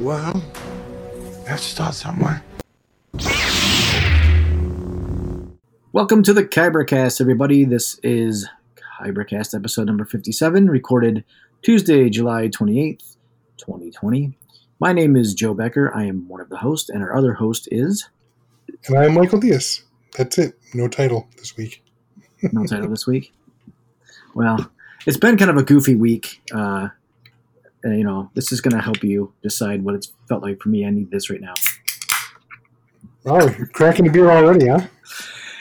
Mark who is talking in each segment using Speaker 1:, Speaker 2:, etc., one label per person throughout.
Speaker 1: Well, let's start somewhere.
Speaker 2: Welcome to the Kybercast, everybody. This is Kybercast episode number 57, recorded Tuesday, July 28th, 2020. My name is Joe Becker. I am one of the hosts, and our other host is
Speaker 3: And I'm Michael Diaz. That's it. No title this week.
Speaker 2: no title this week. Well, it's been kind of a goofy week. Uh, you know, this is going to help you decide what it's felt like for me. I need this right now.
Speaker 3: Oh, you're cracking the beer already, huh?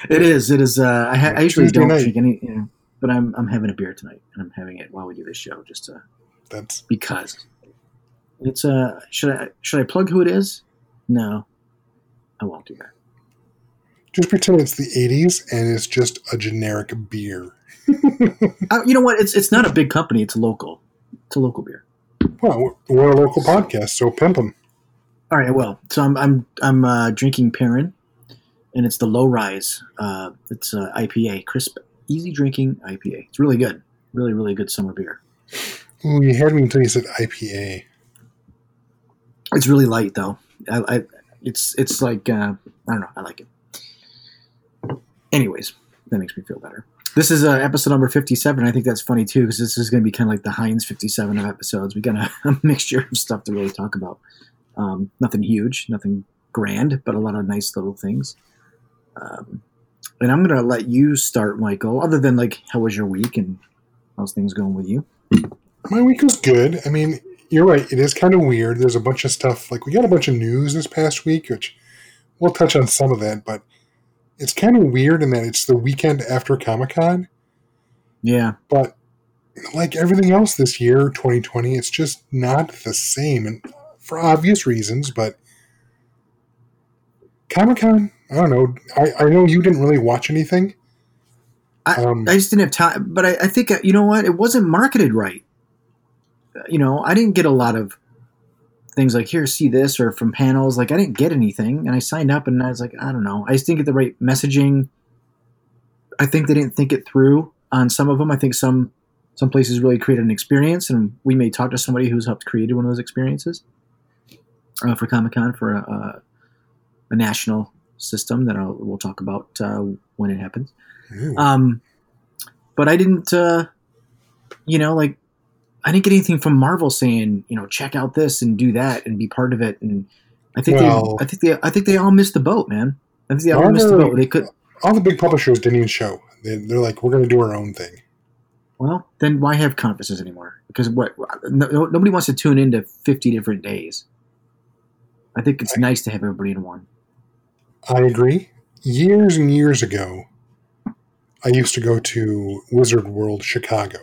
Speaker 2: It is. It is. Uh, I, ha- I usually
Speaker 3: Tuesday
Speaker 2: don't
Speaker 3: night.
Speaker 2: drink any, you know, but I'm I'm having a beer tonight, and I'm having it while we do this show, just to
Speaker 3: That's
Speaker 2: because it's uh should I should I plug who it is? No, I won't do that.
Speaker 3: just pretend it's the '80s and it's just a generic beer.
Speaker 2: Uh, you know what? It's it's not a big company. It's local. It's a local beer.
Speaker 3: Well, we're a local podcast, so pimp 'em.
Speaker 2: All right, well. So I'm I'm I'm uh, drinking Perrin, and it's the Low Rise. Uh, it's uh, IPA, crisp, easy drinking IPA. It's really good. Really, really good summer beer.
Speaker 3: Ooh, you had me until you said IPA.
Speaker 2: It's really light though. I, I it's it's like uh, I don't know. I like it. Anyways, that makes me feel better. This is uh, episode number fifty-seven. I think that's funny too because this is going to be kind of like the Heinz fifty-seven of episodes. We got a, a mixture of stuff to really talk about. Um, nothing huge, nothing grand, but a lot of nice little things. Um, and I'm going to let you start, Michael. Other than like, how was your week and how's things going with you?
Speaker 3: My week was good. I mean, you're right. It is kind of weird. There's a bunch of stuff. Like, we got a bunch of news this past week, which we'll touch on some of that, but it's kind of weird in that it's the weekend after Comic Con.
Speaker 2: Yeah,
Speaker 3: but like everything else this year 2020 it's just not the same and for obvious reasons but comic-con i don't know i, I know you didn't really watch anything
Speaker 2: I,
Speaker 3: Um,
Speaker 2: I just didn't have time. But I, I think uh, you know what? It wasn't marketed right. Uh, You know, I didn't get a lot of things like here, see this, or from panels. Like I didn't get anything, and I signed up, and I was like, I don't know. I just didn't get the right messaging. I think they didn't think it through on some of them. I think some some places really created an experience, and we may talk to somebody who's helped create one of those experiences uh, for Comic Con for a, a, a national system that I'll, we'll talk about uh, when it happens.
Speaker 3: ooh,
Speaker 2: Um, but I didn't, uh, you know, like I didn't get anything from Marvel saying, you know, check out this and do that and be part of it. And I think
Speaker 3: Well-
Speaker 2: they, I think they, I think they all missed the boat, man. I think they all missed the boat. They could.
Speaker 3: all the big publishers didn't even show they, they're like we're going to do our own thing
Speaker 2: Well, then why have conferences anymore? Because what? No, no- nobody wants to tune into fifty different days. I think it's nice to have everybody in one.
Speaker 3: i agree years and years ago i used to go to wizard world chicago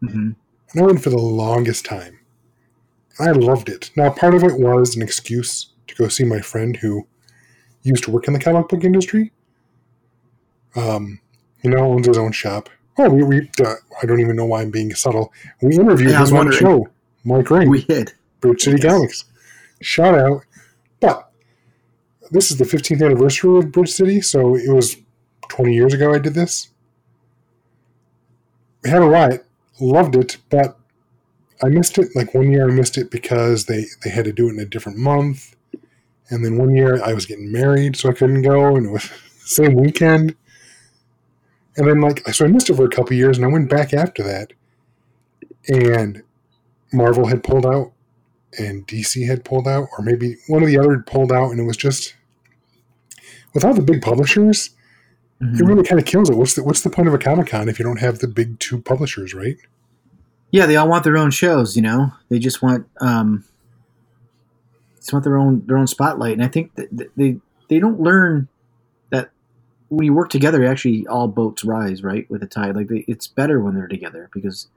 Speaker 2: hmm
Speaker 3: And I went for the longest time. I loved it. Now, part of it was an excuse to go see my friend who used to work in the comic book industry. Um, you know, owns his own shop. Oh, we, we uh, I don't even know why I'm being subtle. We interviewed
Speaker 2: Yeah, I was
Speaker 3: him on the show, Mike Rain,
Speaker 2: We did.
Speaker 3: Bridge City
Speaker 2: Yes.
Speaker 3: Comics. Shout out. But this is the 15th anniversary of Bridge City, so it was 20 years ago I did this. We had a riot, loved it, but I missed it. Like one year I missed it because they, they had to do it in a different month. And then one year I was getting married, so I couldn't go, and it was the same weekend. And then, like, so I missed it for a couple years, and I went back after that. And Marvel had pulled out, and DC had pulled out, or maybe one of the other had pulled out, and it was just with all the big publishers,
Speaker 2: Mhm.
Speaker 3: it really kind of kills it. What's the what's the point of a Comic Con if you don't have the big two publishers, right?
Speaker 2: Yeah, they all want their own shows. You know, they just want um, just want their own their own spotlight. And I think that that they they don't learn that when you work together, actually all boats rise, right, with the tide. Like they, it's better when they're together because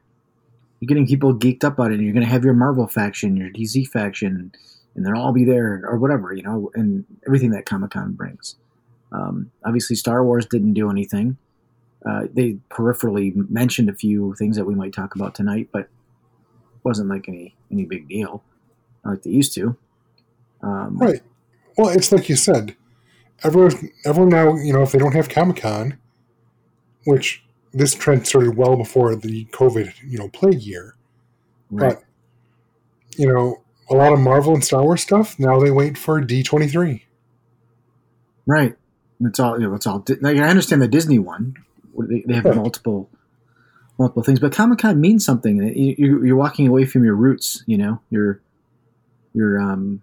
Speaker 2: you're getting people geeked up on it. And you're going to have your Marvel faction, your DC faction, and they'll all be there or whatever, you know, and everything that Comic Con brings. Um, obviously, Star Wars didn't do anything. Uh, they peripherally mentioned a few things that we might talk about tonight, but it wasn't like any any big deal like they used to. Um,
Speaker 3: Right. Well, it's like you said. Everyone, everyone now, you know, if they don't have Comic Con, which this trend started well before the COVID, you know, plague year,
Speaker 2: right.
Speaker 3: but you know, a lot of Marvel and Star Wars stuff now they wait for D twenty three.
Speaker 2: Right. It's all. You know, it's all. Like, I understand the Disney one. They, they have multiple, multiple things, but Comic Con means something. You, you're walking away from your roots. You know, your, your, um,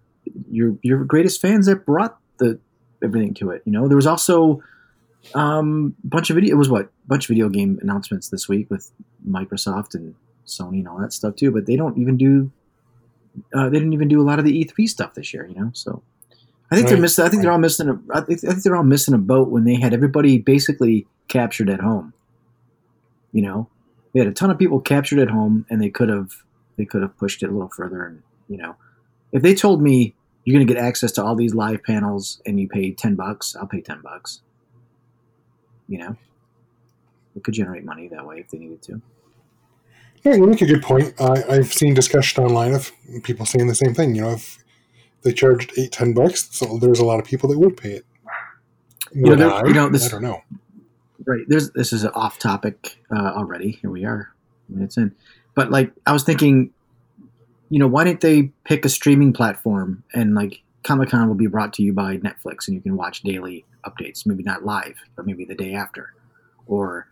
Speaker 2: your, your greatest fans that brought the everything to it. You know, there was also, um, a bunch of video. It was what a bunch of video game announcements this week with Microsoft and Sony and all that stuff too. But they don't even do. Uh, they didn't even do a lot of the E3 stuff this year. You know, so. I think they're missing. I think they're all missing a. I think, I think they're all missing a boat when they had everybody basically captured at home. You know, they had a ton of people captured at home, and they could have they could have pushed it a little further. And you know, if they told me you're going to get access to all these live panels and you pay ten bucks, I'll pay ten bucks. You know, it could generate money that way if they needed to.
Speaker 3: Yeah, you make a good point. Uh, I've seen discussion online of people saying the same thing. You know, if they charged eight, ten bucks, so there's a lot of people that would pay it.
Speaker 2: know, there-
Speaker 3: I?
Speaker 2: you know, this-
Speaker 3: I don't know.
Speaker 2: Right. There's this is an off topic uh, already. Here we are, minutes in. But like I was thinking, you know, why didn't they pick a streaming platform and like Comic Con will be brought to you by Netflix and you can watch daily updates, maybe not live, but maybe the day after, or.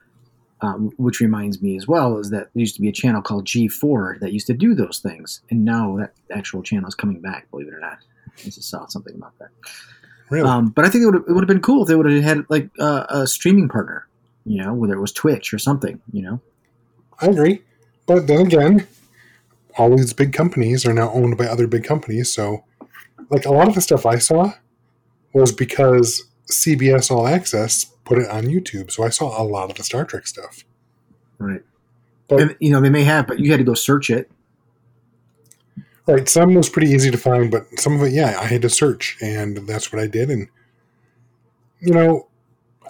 Speaker 2: Um, which reminds me as well is that there used to be a channel called G4 that used to do those things, and now that actual channel is coming back. Believe it or not, I just saw something about that.
Speaker 3: Really?
Speaker 2: Um, but I think it would it would have been cool if they would have had like uh, a streaming partner, you know, whether it was Twitch or something, you know.
Speaker 3: I agree. But then again, all these big companies are now owned by other big companies. So, like a lot of the stuff I saw was because CBS All Access put it on YouTube. So I saw a lot of the Star Trek stuff.
Speaker 2: Right.
Speaker 3: But-
Speaker 2: and, you know, they may have, but you had to go search it.
Speaker 3: Right. Some was pretty easy to find, but some of it, yeah, I had to search, and that's what I did. And, you know,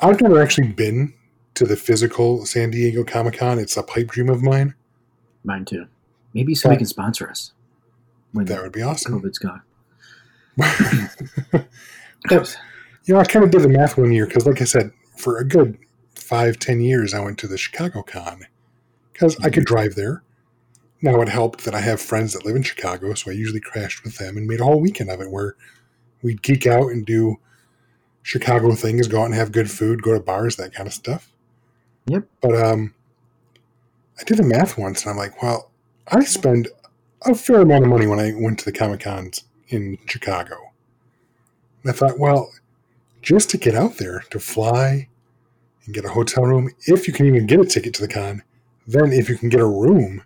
Speaker 3: I've never actually been to the physical San Diego Comic Con. It's a pipe dream of mine.
Speaker 2: Mine too. Maybe somebody
Speaker 3: Yeah.
Speaker 2: can sponsor us when
Speaker 3: That would be awesome.
Speaker 2: COVID's gone.
Speaker 3: You know, I kind of did the math one year because, like I said, for a good five, ten years, I went to the Chicago Con because I could drive there. Now it helped that I have friends that live in Chicago, so I usually crashed with them and made a whole weekend of it where we'd geek out and do Chicago things, go out and have good food, go to bars, that kind of stuff.
Speaker 2: Yep.
Speaker 3: But um, I did the math once, and I'm like, well, I spend a fair amount of money when I went to the Comic Cons in Chicago. And I thought, well, just to get out there, to fly and get a hotel room, if you can even get a ticket to the con, then if you can get a room,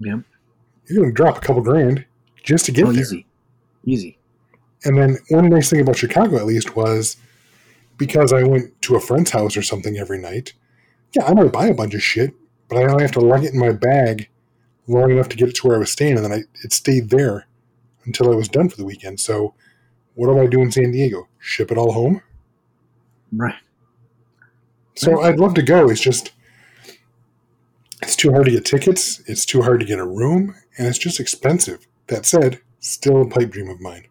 Speaker 2: Yep.
Speaker 3: you're going to drop a couple grand just to get
Speaker 2: Oh,
Speaker 3: there.
Speaker 2: easy. Easy.
Speaker 3: And then one nice thing about Chicago, at least, was because I went to a friend's house or something every night. Yeah, I might buy a bunch of shit, but I only have to lug it in my bag long enough to get it to where I was staying, and then I, it stayed there until I was done for the weekend. So, what do I do in San Diego? Ship it all home?
Speaker 2: Right.
Speaker 3: So I'd love to go. It's just it's too hard to get tickets. It's too hard to get a room, and it's just expensive. That said, still a pipe dream of mine.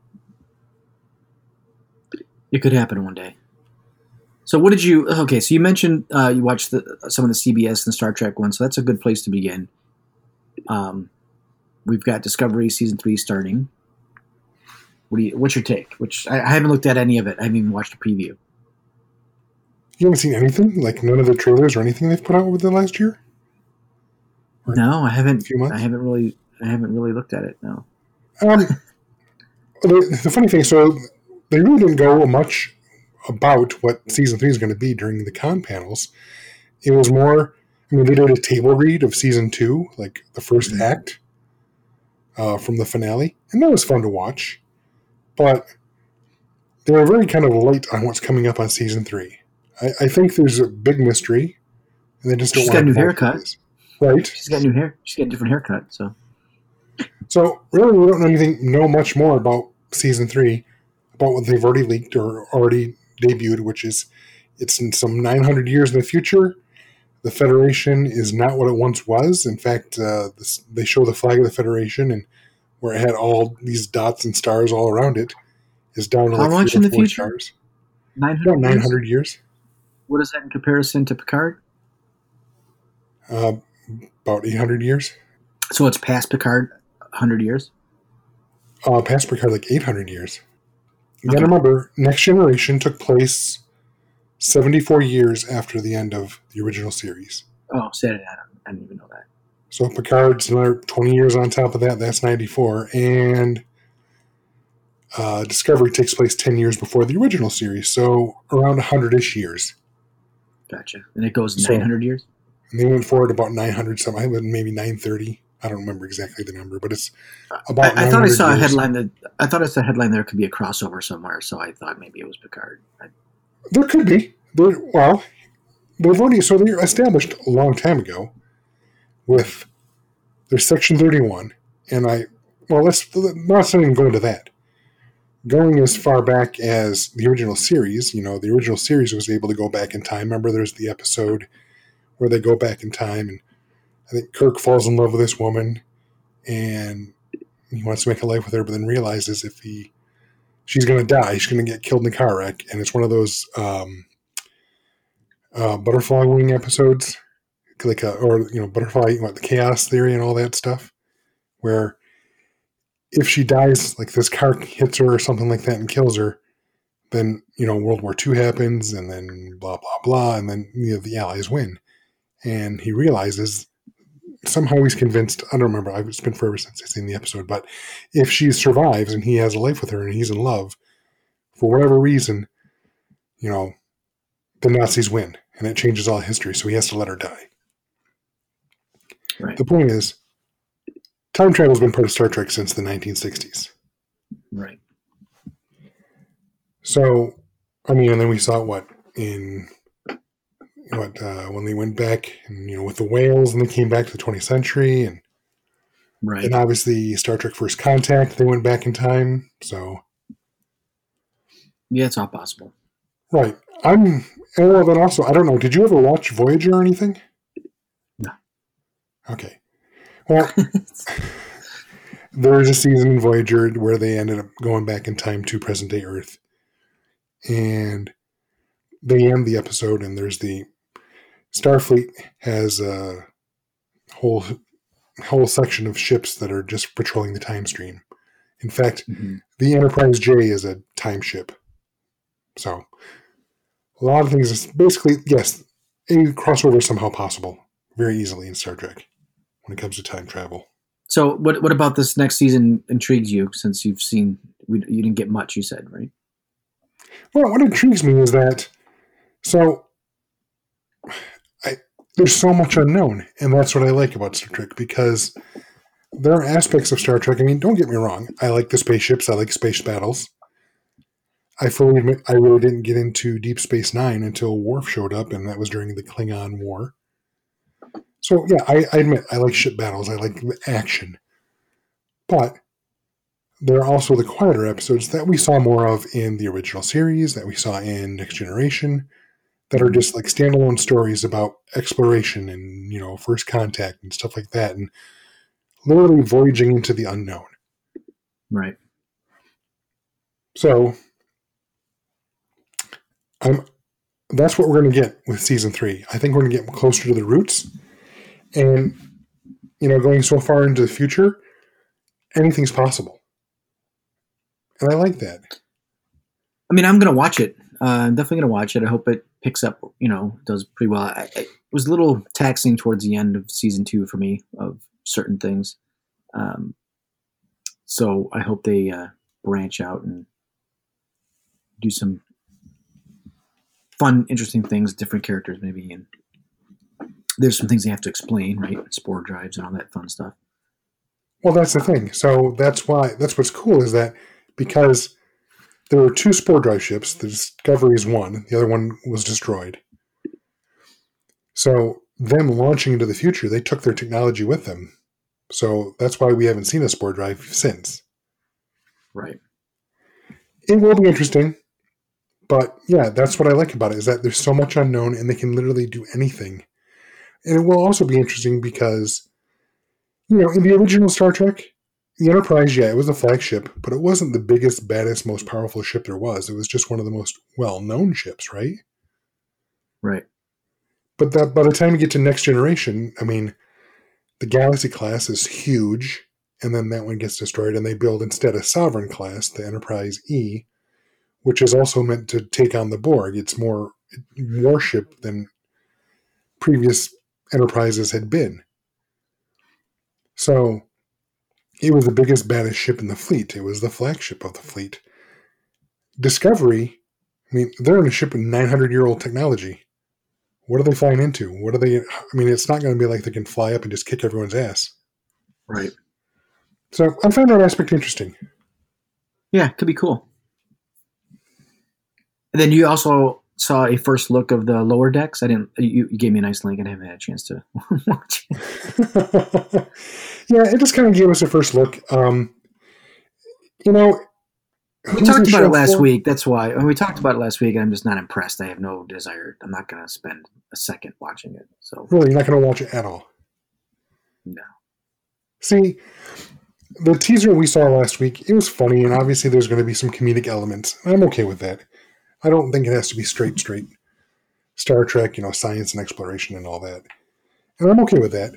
Speaker 2: It could happen one day. So what did you? Okay, so you mentioned uh, you watched the, some of the CBS and Star Trek ones, so that's a good place to begin. Um, we've got Discovery season three starting. What do you? What's your take? Which I, I haven't looked at any of it. I haven't even watched a preview.
Speaker 3: You haven't seen anything like none of the trailers or anything they've put out over the last year. Right.
Speaker 2: No, I haven't.
Speaker 3: Few months?
Speaker 2: I haven't really. I haven't really looked at it. No.
Speaker 3: Um, the, the funny thing, so they really didn't go much about what season three is going to be during the con panels. It was more, I mean, they did a table read of season two, like the 1st
Speaker 2: Mhm.
Speaker 3: act uh, from the finale, and that was fun to watch. But they were very kind of light on what's coming up on season three. I, I think there's a big mystery, and they just don't
Speaker 2: She's
Speaker 3: want
Speaker 2: got a new haircut.
Speaker 3: right?
Speaker 2: She's got new hair. She's got a different haircut. So
Speaker 3: So really, we don't know anything, know much more about season three, about what they've already leaked or already debuted, which is it's in some 900 years in the future. The Federation is not what it once was. In fact, uh, this, they show the flag of the Federation, and where it had all these dots and stars all around it, is down to
Speaker 2: How
Speaker 3: like
Speaker 2: much
Speaker 3: three or
Speaker 2: in the
Speaker 3: four
Speaker 2: future?
Speaker 3: stars.
Speaker 2: nine
Speaker 3: About 900 years.
Speaker 2: What is that in comparison to Picard?
Speaker 3: Uh, about 800 years.
Speaker 2: So it's past Picard, hundred years.
Speaker 3: Uh, past Picard, like 800 years. You gotta remember, Next Generation took place 74 years after the end of the original series.
Speaker 2: Oh, said it. I, I didn't even know that.
Speaker 3: So Picard's another 20 years on top of that. That's 94. And uh, Discovery takes place 10 years before the original series. So around 100 ish years.
Speaker 2: Gotcha. And it goes
Speaker 3: So-
Speaker 2: nine hundred years.
Speaker 3: And they went forward about 900 something, maybe 930. I don't remember exactly the number, but it's about
Speaker 2: I, I thought I
Speaker 3: 900
Speaker 2: saw a headline that I thought I saw a headline there could be a crossover somewhere. So I thought maybe it was Picard. I,
Speaker 3: There could be. There, well, they've already so they established a long time ago with there's Section 31, and I well let's not even go into that. Going as far back as the original series, you know, the original series was able to go back in time. Remember, there's the episode where they go back in time, and I think Kirk falls in love with this woman, and he wants to make a life with her, but then realizes if he she's going to die. She's going to get killed in a car wreck, and it's one of those um, uh, butterfly wing episodes, like a, or you know, butterfly, what the chaos theory and all that stuff, where if she dies, like this car hits her or something like that and kills her, then you know World War II happens, and then blah blah blah, and then you know, the Allies win, and he realizes. Somehow he's convinced. I don't remember. It's been forever since I've seen the episode. But if she survives and he has a life with her and he's in love, for whatever reason, you know, the Nazis win and it changes all history. So he has to let her die.
Speaker 2: Right.
Speaker 3: The point is, time travel has been part of Star Trek since the 1960s.
Speaker 2: Right.
Speaker 3: So, I mean, and then we saw what in what uh, when they went back and you know with the whales and they came back to the 20th century and
Speaker 2: Right.
Speaker 3: and obviously Star Trek First Contact they went back in time. So
Speaker 2: Yeah, it's all possible.
Speaker 3: right, I'm and well then also I don't know. Did you ever watch Voyager or anything? Okay. Well, there is a season in Voyager where they ended up going back in time to present day Earth, and they end the episode, and there's the Starfleet has a whole whole section of ships that are just patrolling the time stream. In fact,
Speaker 2: Mhm.
Speaker 3: the Enterprise J is a time ship. So, a lot of things is basically, yes, a crossover is somehow possible very easily in Star Trek when it comes to time travel.
Speaker 2: So what what about this next season intrigues you? Since you've seen, we, you didn't get much. You said right.
Speaker 3: Well, what intrigues me is that, so, I, there's so much unknown, and that's what I like about Star Trek because there are aspects of Star Trek. I mean, don't get me wrong, I like the spaceships, I like space battles. I fully admit I really didn't get into Deep Space Nine until Worf showed up, and that was during the Klingon War. So yeah, I, I admit I like ship battles, I like the action, but there are also the quieter episodes that we saw more of in the original series, that we saw in Next Generation, that are just like standalone stories about exploration and, you know, first contact and stuff like that, and literally voyaging into the unknown.
Speaker 2: Right.
Speaker 3: So, I'm that's what we're going to get with season three. I think we're going to get closer to the roots, and you know, going so far into the future, anything's possible, and I like that.
Speaker 2: I mean, I'm gonna watch it. Uh, I'm definitely gonna watch it. I hope it picks up. You know, does pretty well. I, it was a little taxing towards the end of season two for me of certain things. Um, so I hope they uh, branch out and do some fun, interesting things, different characters maybe, and there's some things they have to explain, right? Spore drives and all that fun stuff.
Speaker 3: Well, that's the thing. So that's why that's what's cool is that because there were two spore drive ships, the Discovery is one, the other one was destroyed. So them launching into the future, they took their technology with them. So that's why we haven't seen a spore drive since.
Speaker 2: Right.
Speaker 3: It will be interesting. But yeah, that's what I like about it is that there's so much unknown and they can literally do anything. And it will also be interesting because, you know, in the original Star Trek, the Enterprise, yeah, it was a flagship, but it wasn't the biggest, baddest, most powerful ship there was. It was just one of the most well known ships, right?
Speaker 2: Right.
Speaker 3: But that by the time you get to next generation, I mean, the Galaxy class is huge, and then that one gets destroyed, and they build instead a Sovereign class, the Enterprise E, which is also meant to take on the Borg. It's more warship than previous enterprises had been. So it was the biggest, baddest ship in the fleet. It was the flagship of the fleet. Discovery, I mean, they're in a ship with 900 year old technology. What are they flying into? What are they? I mean, it's not going to be like they can fly up and just kick everyone's ass.
Speaker 2: Right.
Speaker 3: So I found that aspect interesting.
Speaker 2: Yeah, could be cool. And then you also saw a first look of the lower decks. I didn't. You, you gave me a nice link, and I haven't had a chance to watch. It.
Speaker 3: yeah, it just kind of gave us a first look. Um, you know,
Speaker 2: we talked about it last for? week. That's why when we talked about it last week, I'm just not impressed. I have no desire. I'm not going to spend a second watching it. So
Speaker 3: really, you're not going to watch it at all.
Speaker 2: No.
Speaker 3: See, the teaser we saw last week, it was funny, and obviously there's going to be some comedic elements. I'm okay with that. I don't think it has to be straight, straight Star Trek, you know, science and exploration and all that. And I'm okay with that.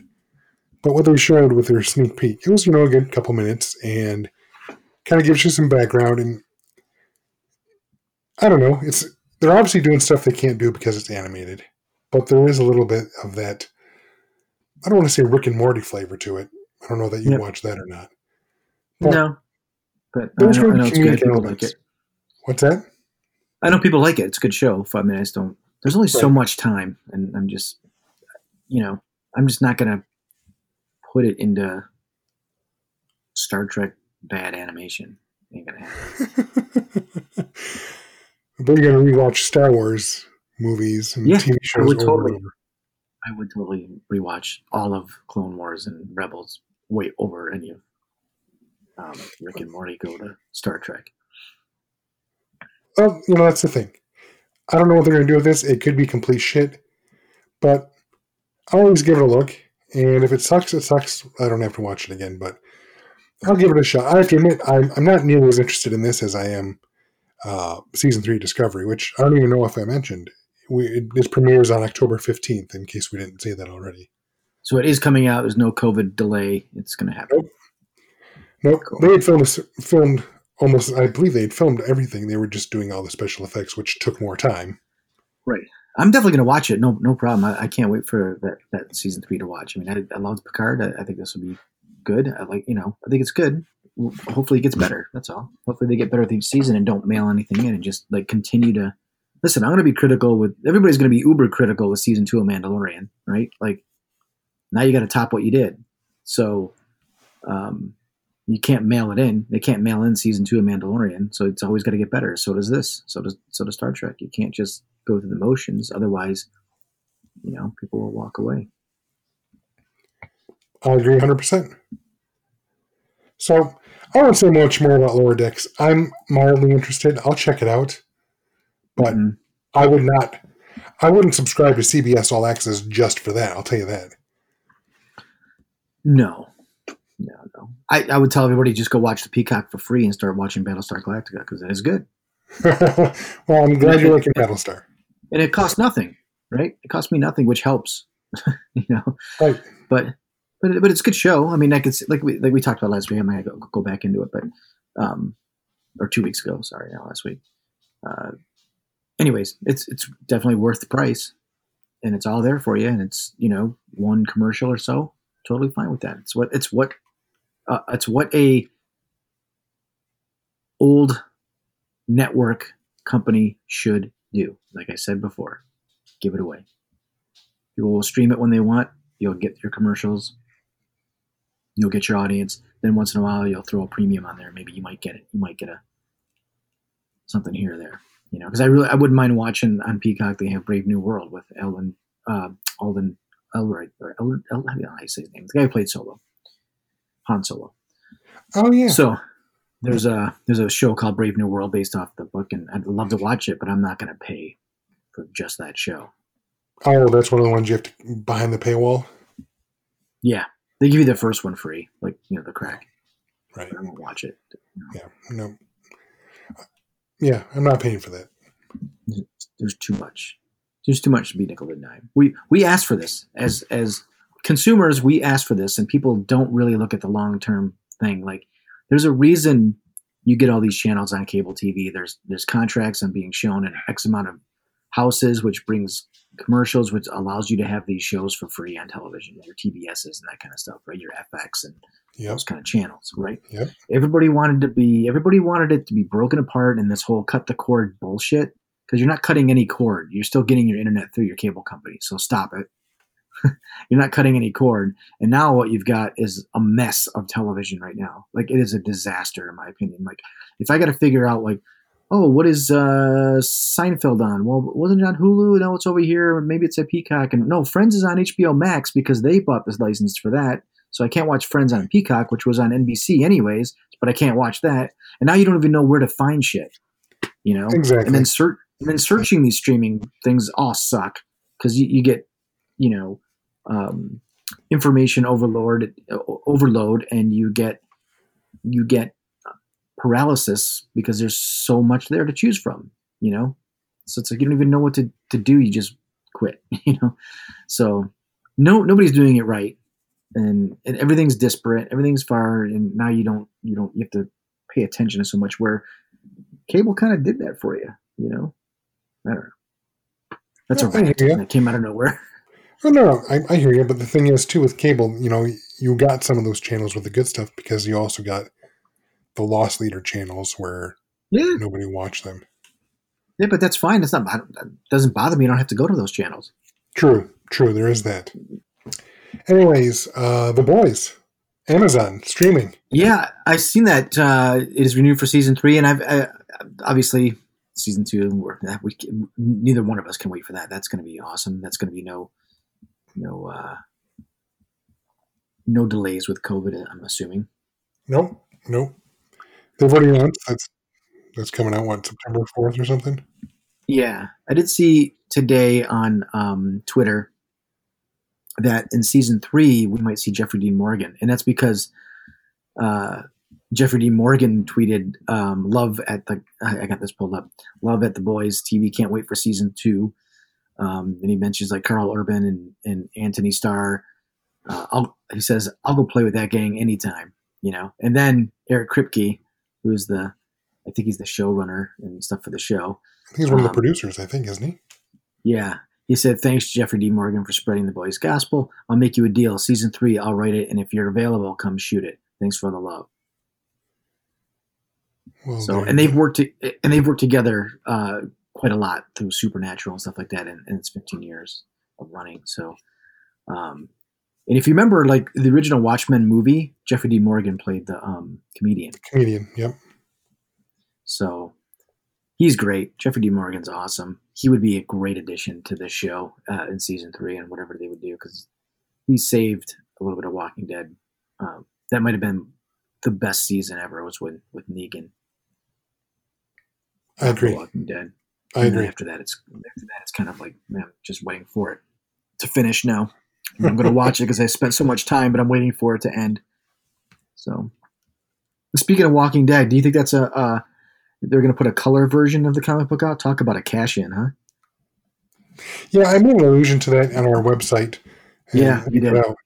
Speaker 3: But what they showed with their sneak peek, it was, you know, a good couple minutes and kind of gives you some background. And I don't know, it's they're obviously doing stuff they can't do because it's animated. But there is a little bit of that, I don't want to say Rick and Morty flavor to it. I don't know that you yep. watch that or not.
Speaker 2: But no. But I know, I know it's good. Like it.
Speaker 3: What's that?
Speaker 2: I know people like it. It's a good show. Five minutes don't. There's only right. so much time, and I'm just, you know, I'm just not gonna put it into Star Trek bad animation. Ain't gonna happen.
Speaker 3: but you're gonna rewatch Star Wars movies and
Speaker 2: yeah,
Speaker 3: TV shows
Speaker 2: I would
Speaker 3: over
Speaker 2: totally,
Speaker 3: and over.
Speaker 2: I would totally rewatch all of Clone Wars and Rebels way over any of um, Rick and Morty go to Star Trek.
Speaker 3: Well, you know, that's the thing. I don't know what they're going to do with this. It could be complete shit, but I'll always give it a look. And if it sucks, it sucks. I don't have to watch it again, but I'll give it a shot. I have to admit, I'm, I'm not nearly as interested in this as I am uh, season three Discovery, which I don't even know if I mentioned. We, it, it premieres on October 15th, in case we didn't say that already.
Speaker 2: So it is coming out. There's no COVID delay. It's going to happen.
Speaker 3: Nope. Nope. Cool. They had filmed, filmed almost I believe they had filmed everything. They were just doing all the special effects, which took more time.
Speaker 2: Right. I'm definitely going to watch it. No, no problem. I, I, can't wait for that, that season three to watch. I mean, I, I love Picard. I, I, think this will be good. I like, you know, I think it's good. Hopefully, it gets better. That's all. Hopefully, they get better each season and don't mail anything in and just like continue to listen. I'm going to be critical with everybody's going to be uber critical with season two of Mandalorian, right? Like now you got to top what you did. So, um, you can't mail it in. They can't mail in season two of Mandalorian, so it's always got to get better. So does this. So does so does Star Trek. You can't just go through the motions, otherwise, you know, people will walk away.
Speaker 3: I agree 100. percent So I won't say much more about Lower Decks. I'm mildly interested. I'll check it out, but mm-hmm. I would not. I wouldn't subscribe to CBS All Access just for that. I'll tell you that.
Speaker 2: No, no, no. I, I would tell everybody just go watch the Peacock for free and start watching Battlestar Galactica because it is good.
Speaker 3: well, I'm glad you're liking Battlestar.
Speaker 2: And it costs nothing, right? It costs me nothing, which helps. you know,
Speaker 3: right?
Speaker 2: But but but it's a good show. I mean, I could like we like we talked about last week. I might go, go back into it, but um, or two weeks ago. Sorry, last week. Uh, anyways, it's it's definitely worth the price, and it's all there for you. And it's you know one commercial or so. Totally fine with that. It's what it's what uh, it's what a old network company should do. Like I said before, give it away. People will stream it when they want. You'll get your commercials. You'll get your audience. Then once in a while, you'll throw a premium on there. Maybe you might get it. You might get a something here or there. You know, because I really I wouldn't mind watching on Peacock. They have Brave New World with Ellen uh, Alden Elroy, or El, El, how you say his name. The guy who played Solo, Han Solo.
Speaker 3: Oh yeah.
Speaker 2: So there's a there's a show called Brave New World based off the book, and I'd love to watch it, but I'm not going to pay for just that show.
Speaker 3: oh, that's one of the ones you have to behind the paywall.
Speaker 2: Yeah, they give you the first one free, like you know the crack.
Speaker 3: Right.
Speaker 2: But I won't watch it.
Speaker 3: Yeah. No. Yeah, I'm not paying for that.
Speaker 2: There's too much. There's too much to be nickel and dime. We we asked for this as as consumers. We ask for this, and people don't really look at the long term thing. Like there's a reason you get all these channels on cable TV. There's there's contracts on being shown in X amount of houses, which brings commercials, which allows you to have these shows for free on television, your TBSs and that kind of stuff, right? Your FX and
Speaker 3: Yep.
Speaker 2: those kind of channels, right?
Speaker 3: Yep.
Speaker 2: Everybody wanted to be everybody wanted it to be broken apart in this whole cut the cord bullshit because you're not cutting any cord. You're still getting your internet through your cable company. So stop it. you're not cutting any cord. And now what you've got is a mess of television right now. Like it is a disaster in my opinion. Like if I got to figure out like oh, what is uh Seinfeld on? Well, wasn't it on Hulu? No, it's over here. Maybe it's at Peacock. And no, Friends is on HBO Max because they bought this license for that. So I can't watch Friends on Peacock, which was on NBC anyways, but I can't watch that. And now you don't even know where to find shit. You know?
Speaker 3: Exactly.
Speaker 2: And then search and then searching these streaming things all suck because you, you get, you know, um, information overload overload and you get you get paralysis because there's so much there to choose from, you know? So it's like you don't even know what to, to do, you just quit, you know? So no nobody's doing it right. And, and everything's disparate, everything's far, and now you don't you don't you have to pay attention to so much where cable kind of did that for you, you know? I don't know. That's a
Speaker 3: Yeah, hear
Speaker 2: rant that came out of nowhere.
Speaker 3: Oh, no, no, I, I hear you. But the thing is, too, with cable, you know, you got some of those channels with the good stuff because you also got the loss leader channels where
Speaker 2: Yeah.
Speaker 3: nobody watched them.
Speaker 2: Yeah, but that's fine. It's not that doesn't bother me. I don't have to go to those channels.
Speaker 3: True, true. There is that. Anyways, uh, the boys, Amazon streaming.
Speaker 2: Yeah, I've seen that uh, it is renewed for season three, and I've uh, obviously season two. We're, we neither one of us can wait for that. That's going to be awesome. That's going to be no no uh, no delays with COVID. I'm assuming.
Speaker 3: Nope, nope. They've already announced that's that's coming out. What September fourth or something?
Speaker 2: Yeah, I did see today on um, Twitter that in season three we might see Jeffrey Dean Morgan, and that's because uh, Jeffrey Dean Morgan tweeted, um, "Love at the I I got this pulled up. Love at the boys TV. Can't wait for season two. Um, and he mentions like Karl Urban and and Anthony Starr. Uh, I'll, he says, "I'll go play with that gang anytime." You know, and then Eric Kripke, who's the I think he's the showrunner and stuff for the show.
Speaker 3: I think he's one of the
Speaker 2: Um,
Speaker 3: producers. I think, isn't he?
Speaker 2: Yeah. He said, Thanks, Jeffrey D. Morgan, for spreading the boys' gospel. I'll make you a deal. Season three, I'll write it, and if you're available, come shoot it. Thanks for the love.
Speaker 3: Well,
Speaker 2: So, and they've worked to, and they've worked together uh, quite a lot through Supernatural and stuff like that, in, in its 15 years of running. So, um, and if you remember, like the original Watchmen movie, Jeffrey D. Morgan played the um, comedian.
Speaker 3: comedian. Yep.
Speaker 2: So he's great. Jeffrey D. Morgan's awesome. He would be a great addition to this show uh, in season three and whatever they would do because he saved a little bit of Walking Dead. Um, that might have been the best season ever was with with Negan.
Speaker 3: I agree.
Speaker 2: Walking Dead.
Speaker 3: I
Speaker 2: And then
Speaker 3: agree.
Speaker 2: After that, it's after that it's kind of like man, I'm just waiting for it to finish now. And I'm going to watch it because I spent so much time, but I'm waiting for it to end. So, speaking of Walking Dead, do you think that's a uh, they're going to put a color version of the comic book out? Talk about a cash in, huh?
Speaker 3: Yeah, I made an allusion to that on our website.
Speaker 2: Yeah, you
Speaker 3: it
Speaker 2: did.
Speaker 3: out.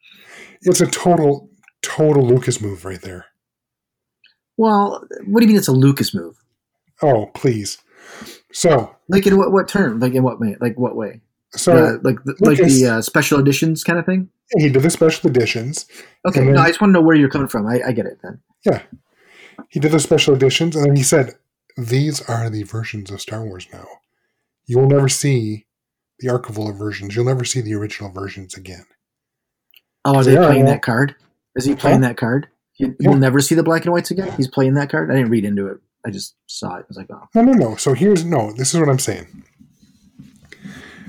Speaker 3: It's a total, total Lucas move right there.
Speaker 2: Well, what do you mean it's a Lucas move?
Speaker 3: Oh, please. So,
Speaker 2: Like in what what term? Like in what way? Like what way?
Speaker 3: so
Speaker 2: uh, like the, like
Speaker 3: Lucas-
Speaker 2: the uh, special editions kind of thing.
Speaker 3: he did the special editions.
Speaker 2: Okay,
Speaker 3: then-
Speaker 2: no, I just want to know where you're coming from. I, I get it then.
Speaker 3: Yeah, he did the special editions, and then he said, "These are the versions of Star Wars now. You will never see the archival versions. You'll never see the original versions again."
Speaker 2: Oh, is
Speaker 3: Yeah,
Speaker 2: he playing that card? Is he playing that card? You,
Speaker 3: Yeah.
Speaker 2: You'll never see the black and whites again. He's playing that card. I didn't read into it. I just saw it. I was like, oh,
Speaker 3: No, no, no. So here's no. This is what I'm saying.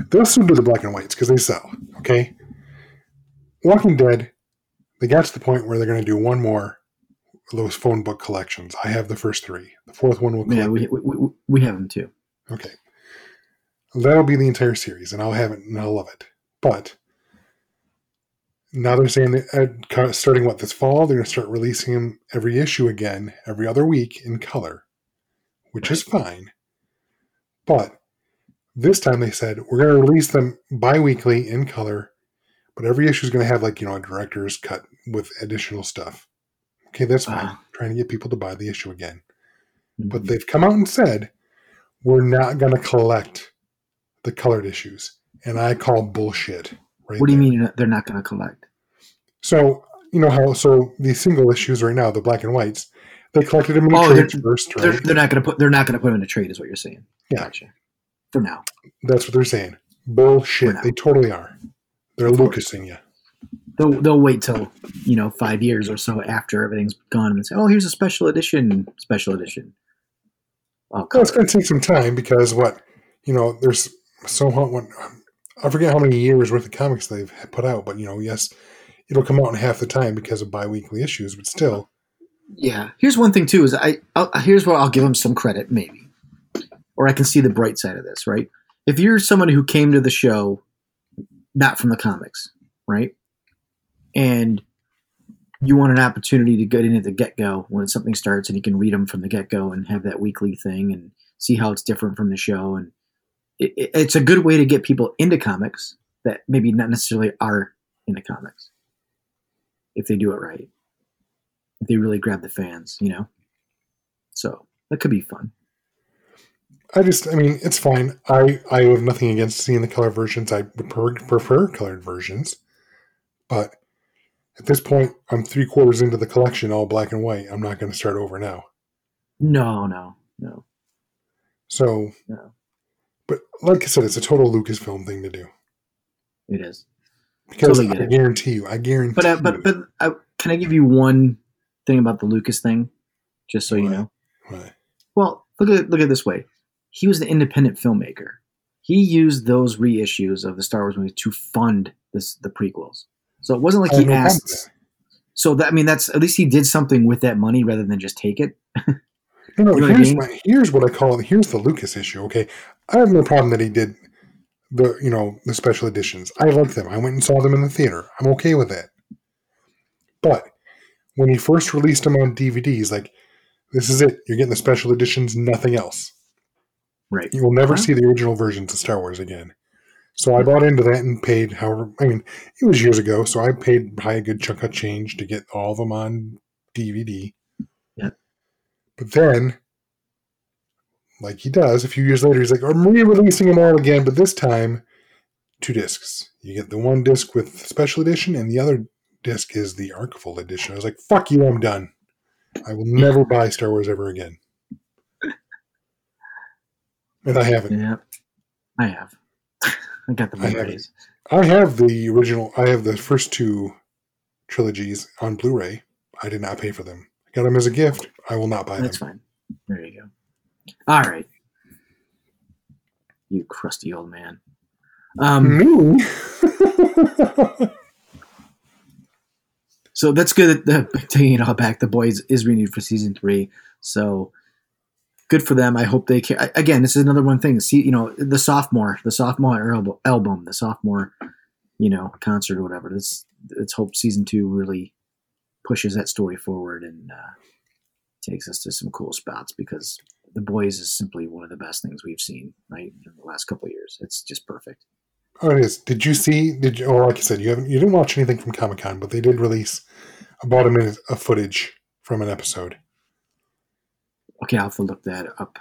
Speaker 3: They'll still do the black and whites because they sell. Okay, Walking Dead, they got to the point where they're going to do one more of those phone book collections. I have the first three. The fourth one will
Speaker 2: Yeah,
Speaker 3: collect.
Speaker 2: we, we, we, we have them too.
Speaker 3: Okay. That'll be the entire series, and I'll have it, and I'll love it. But now they're saying that uh, starting what this fall, they're going to start releasing them every issue again, every other week in color, which is fine. But this time they said we're going to release them bi-weekly in color, but every issue is going to have like you know a director's cut with additional stuff. Okay, that's fine. Trying to get people to buy the issue again
Speaker 2: Mm-hmm.
Speaker 3: but they've come out and said we're not going to collect the colored issues and i call bullshit right
Speaker 2: what do you
Speaker 3: there.
Speaker 2: mean they're not going to collect?
Speaker 3: so you know how so the single issues right now the black and whites they collected them in
Speaker 2: Oh,
Speaker 3: trades
Speaker 2: they're-
Speaker 3: first
Speaker 2: They're,
Speaker 3: right
Speaker 2: they're not going to put. They're not going to put them in a trade, is what you're saying.
Speaker 3: Yeah.
Speaker 2: Gotcha. For now.
Speaker 3: that's what they're saying bullshit they totally are they're lucasing you
Speaker 2: They'll they'll wait till you know five years or so after everything's gone and say, oh, here's a special edition. Special edition. Oh,
Speaker 3: well, it's going to take some time because what you know there's so what i forget how many years worth of comics they've put out but you know yes it'll come out in half the time because of bi-weekly issues but still
Speaker 2: Yeah. Here's one thing too is I I'll, here's where I'll give them some credit maybe, or I can see the bright side of this. Right. If you're someone who came to the show, not from the comics, right, and you want an opportunity to get in at the get go when something starts, and you can read them from the get go and have that weekly thing and see how it's different from the show, and it, it, it's a good way to get people into comics that maybe not necessarily are into comics if they do it right if they really grab the fans, you know. So that could be fun.
Speaker 3: I just, I mean, it's fine. I, I have nothing against seeing the color versions. I would prefer colored versions. But at this point, I'm three quarters into the collection, all black and white. I'm not going to start over now.
Speaker 2: No, no, no.
Speaker 3: So,
Speaker 2: No.
Speaker 3: But like I said, it's a total Lucasfilm thing to do.
Speaker 2: It is.
Speaker 3: Because
Speaker 2: Totally
Speaker 3: I guarantee you, I guarantee
Speaker 2: But uh, but but uh, can I give you one thing about the Lucas thing, just so you know?
Speaker 3: Right.
Speaker 2: Well, look at look at it this way. He was an independent filmmaker. He used those reissues of the Star Wars movies to fund this the prequels. So it wasn't like
Speaker 3: I
Speaker 2: he asked. So that I mean, that's at least he did something with that money rather than just take it.
Speaker 3: No, no.
Speaker 2: You know what I
Speaker 3: here's
Speaker 2: mean?
Speaker 3: my, here's what I call it. Here's the Lucas issue. Okay, I have no problem that he did the you know the special editions. I like them. I went and saw them in the theater. I'm okay with that. But when he first released them on DVDs, like this is it. You're getting the special editions, nothing else.
Speaker 2: Right.
Speaker 3: You will never
Speaker 2: Wow.
Speaker 3: see the original versions of Star Wars again. So I bought into that and paid however. I mean, it was years ago, so I paid probably a good chunk of change to get all of them on DVD.
Speaker 2: Yeah.
Speaker 3: But then, like he does, a few years later, he's like, "I'm re-releasing them all again, but this time, two discs. You get the one disc with special edition, and the other disc is the Archival edition." I was like, "Fuck you, I'm done. I will never buy Star Wars ever again." And I haven't.
Speaker 2: Yeah. I have. I got the
Speaker 3: I.
Speaker 2: Blu-rays.
Speaker 3: I have the original. I have the first two trilogies on Blu-ray. I did not pay for them. I got them as a gift. I will not buy
Speaker 2: That's
Speaker 3: them.
Speaker 2: fine. There you go. All right. You crusty old man. Um,
Speaker 3: Me?
Speaker 2: so that's good. That the, taking it all back, the boys is renewed for season three. So good for them. I hope they can. Again, this is another one thing. See, you know, the sophomore, the sophomore album, album the sophomore, you know, concert or whatever. Let's let's hope season two really pushes that story forward and uh, takes us to some cool spots because the boys is simply one of the best things we've seen right in the last couple of years. It's just perfect.
Speaker 3: oh, it is. Did you see? Did you? Or like I said, you haven't. You didn't watch anything from Comic Con, but they did release about a minute of footage from an episode.
Speaker 2: Okay, I'll have to look that up.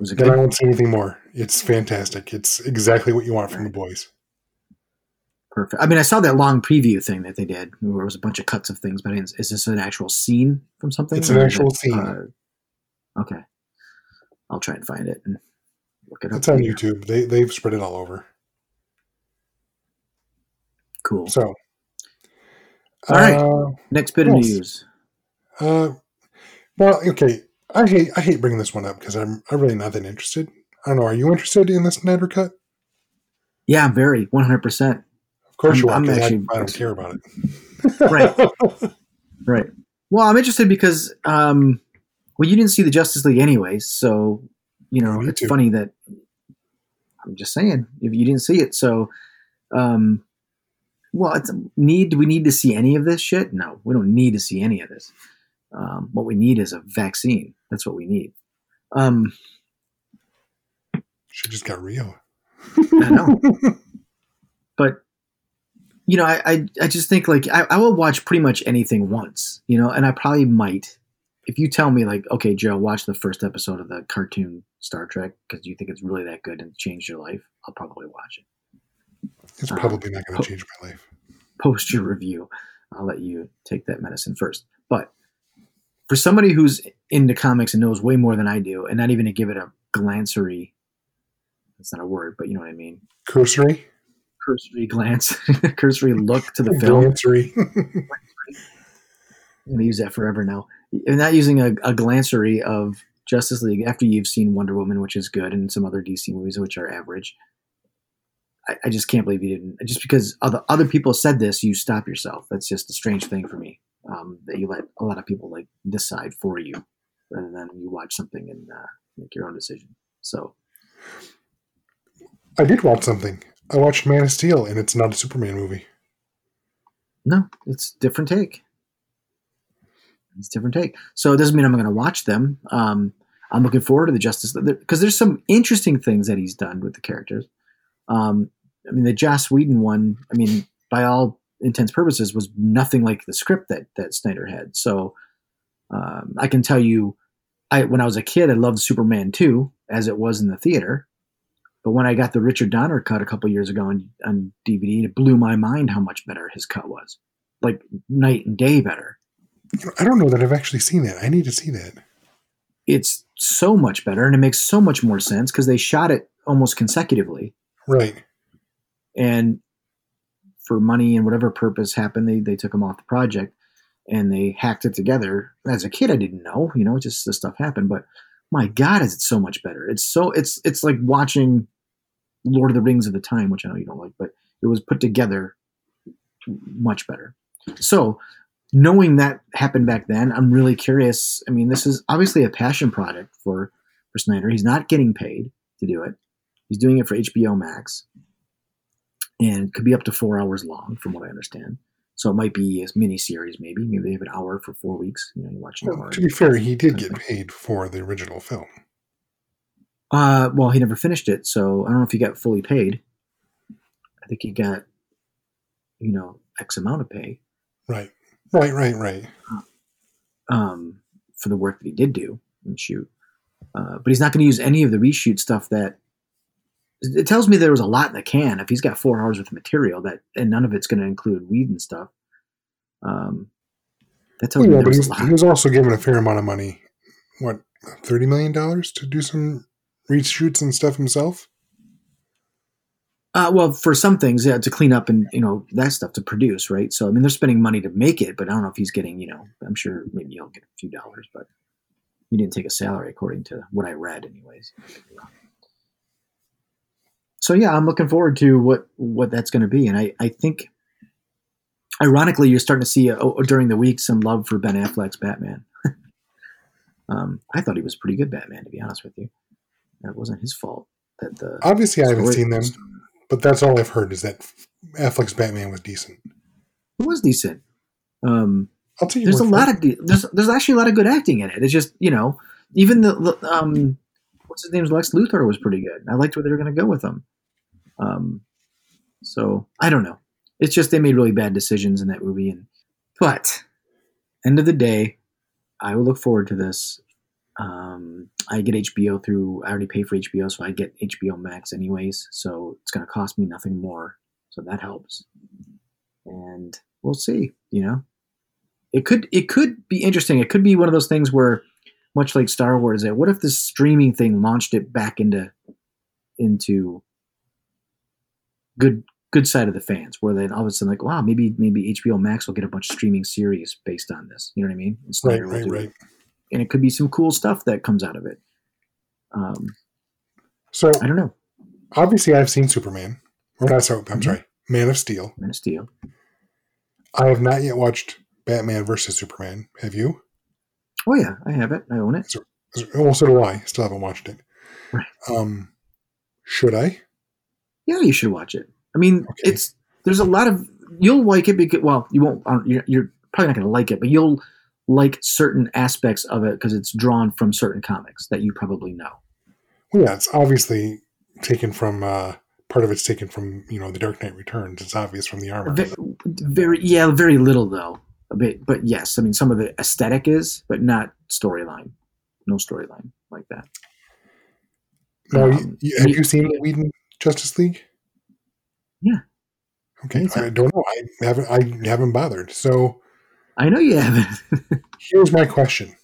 Speaker 2: Was it
Speaker 3: Then I won't say anything more. It's fantastic. It's exactly what you want from the boys.
Speaker 2: Perfect. I mean, I saw that long preview thing that they did, where it was a bunch of cuts of things. But is this an actual scene from something?
Speaker 3: It's an actual
Speaker 2: it,
Speaker 3: scene.
Speaker 2: uh, okay, I'll try and find it and look it up.
Speaker 3: It's on
Speaker 2: here.
Speaker 3: YouTube. They they've spread it all over.
Speaker 2: Cool.
Speaker 3: So,
Speaker 2: All right.
Speaker 3: uh,
Speaker 2: Next bit of news.
Speaker 3: Uh, well, okay. I hate I hate bringing this one up because I'm I'm really not that interested. I don't know. Are you interested in this Snyder cut?
Speaker 2: Yeah, very one hundred percent.
Speaker 3: Of course you are.
Speaker 2: I'm
Speaker 3: 'cause I-
Speaker 2: actually-
Speaker 3: I, don't care about it.
Speaker 2: Right. Right. Well, I'm interested because, um, well, you didn't see the Justice League anyways, so you know it's
Speaker 3: too.
Speaker 2: funny that I'm just saying if you didn't see it. So, um, well, it's need. Do we need to see any of this shit? No, we don't need to see any of this. Um, what we need is a vaccine. That's what we need. Um,
Speaker 3: she just got real.
Speaker 2: I know. but you know, I, I I just think like I, I will watch pretty much anything once, you know, and I probably might. If you tell me like, okay, Joe, watch the first episode of the cartoon Star Trek because you think it's really that good and changed your life, I'll probably watch it.
Speaker 3: It's
Speaker 2: Uh,
Speaker 3: probably not going to change my life.
Speaker 2: Post your review. I'll let you take that medicine first. But for somebody who's into comics and knows way more than I do, and not even to give it a glancery, that's not a word, but you know what I mean.
Speaker 3: Cursory,
Speaker 2: Cursory glance, cursory look to the film.
Speaker 3: glancery.
Speaker 2: I'm gonna use that forever now. And not using a, a glancery of Justice League after you've seen Wonder Woman, which is good, and some other DC movies which are average. I, I just can't believe you didn't. Just because other other people said this, you stop yourself. That's just a strange thing for me. Um, that you let a lot of people like decide for you, rather than you watch something and uh, make your own decision. So
Speaker 3: I did watch something. I watched Man of Steel, and it's not a Superman movie.
Speaker 2: No, it's different take. It's different take. So it doesn't mean I'm going to watch them. Um, I'm looking forward to the Justice because there's some interesting things that he's done with the characters. Um, I mean, the Joss Whedon one. I mean, by all intents purposes, was nothing like the script that that Snyder had. So um, I can tell you, I when I was a kid, I loved Superman 2 as it was in the theater. But when I got the Richard Donner cut a couple years ago on, on DVD, it blew my mind how much better his cut was. Like night and day better.
Speaker 3: I don't know that I've actually seen that. I need to see that.
Speaker 2: It's so much better and it makes so much more sense because they shot it almost consecutively.
Speaker 3: Right.
Speaker 2: And for money and whatever purpose happened, they, they took them off the project and they hacked it together. As a kid, I didn't know, you know, just this stuff happened. But my God, is it so much better? It's so it's it's like watching Lord of the Rings of the time, which I know you don't like, but it was put together much better. So knowing that happened back then, I'm really curious. I mean, this is obviously a passion project for for Snyder. He's not getting paid to do it. He's doing it for HBO Max, and it could be up to four hours long, from what I understand. So it might be a mini series, maybe. Maybe they have an hour for four weeks. You know, you watch
Speaker 3: Well, to be fair, he did get paid for the original film.
Speaker 2: Uh, well, he never finished it, so I don't know if he got fully paid. I think he got, you know, X amount of pay
Speaker 3: Right. Right, right, right.
Speaker 2: um, for the work that he did do and shoot. Uh, but he's not going to use any of the reshoot stuff that. It tells me there was a lot in the can. If he's got four hours worth of material, that and none of it's going to include weed and stuff. Um, that tells
Speaker 3: Well,
Speaker 2: me
Speaker 3: yeah,
Speaker 2: there was
Speaker 3: he
Speaker 2: a
Speaker 3: was,
Speaker 2: lot.
Speaker 3: he was also given a fair amount of money. What, $30 million to do some reshoots and stuff himself?
Speaker 2: Uh, well, for some things, yeah, to clean up and you know that stuff to produce, right? So I mean, they're spending money to make it, but I don't know if he's getting, you know, I'm sure maybe he'll get a few dollars, but he didn't take a salary according to what I read, anyways. So yeah, I'm looking forward to what what that's going to be, and I I think, ironically, you're starting to see uh, during the week some love for Ben Affleck's Batman. um, I thought he was pretty good Batman, to be honest with you. That wasn't his fault. That the
Speaker 3: Obviously, I haven't seen them, but that's all I've heard is that Affleck's Batman was decent.
Speaker 2: It was decent. Um,
Speaker 3: I'll tell you
Speaker 2: there's a lot of de- there's there's actually a lot of good acting in it. It's just you know even the, the um what's his name's Lex Luthor was pretty good. I liked where they were going to go with him. Um, so I don't know. It's just they made really bad decisions in that movie, and but end of the day, I will look forward to this. Um, I get HBO through. I already pay for HBO, so I get HBO Max anyways. So it's going to cost me nothing more, so that helps. And we'll see. You know, it could it could be interesting. It could be one of those things where, much like Star Wars, that what if this streaming thing launched it back into into good good side of the fans, where then all of a sudden like, wow, maybe maybe HBO Max will get a bunch of streaming series based on this. You know what I mean? And
Speaker 3: Right,
Speaker 2: Snyder
Speaker 3: right, right.
Speaker 2: And it could be some cool stuff that comes out of it. Um,
Speaker 3: So
Speaker 2: I don't know.
Speaker 3: obviously, I've seen Superman. Or not so. I'm
Speaker 2: Mhm.
Speaker 3: sorry, Man of Steel.
Speaker 2: Man of Steel.
Speaker 3: I have not yet watched Batman versus Superman. Have you?
Speaker 2: Oh yeah, I have it. I own it.
Speaker 3: Well, so do I. Still haven't watched it.
Speaker 2: Right.
Speaker 3: Um, should I?
Speaker 2: Yeah, you should watch it. I mean,
Speaker 3: Okay.
Speaker 2: it's there's a lot of you'll like it because well, you won't. You're, you're probably not going to like it, but you'll like certain aspects of it because it's drawn from certain comics that you probably know.
Speaker 3: Well, yeah, it's obviously taken from. Uh, part of it's taken from you know the Dark Knight Returns. It's obvious from the armor.
Speaker 2: Ve- Very, yeah, very little though. A bit, but yes, I mean some of the aesthetic is, but not storyline. No storyline like that.
Speaker 3: Now,
Speaker 2: um,
Speaker 3: you- have
Speaker 2: you-
Speaker 3: seen Whedon Justice League?
Speaker 2: Yeah.
Speaker 3: Okay. I don't know. I haven't. I haven't bothered. So
Speaker 2: I know you haven't.
Speaker 3: here's my question.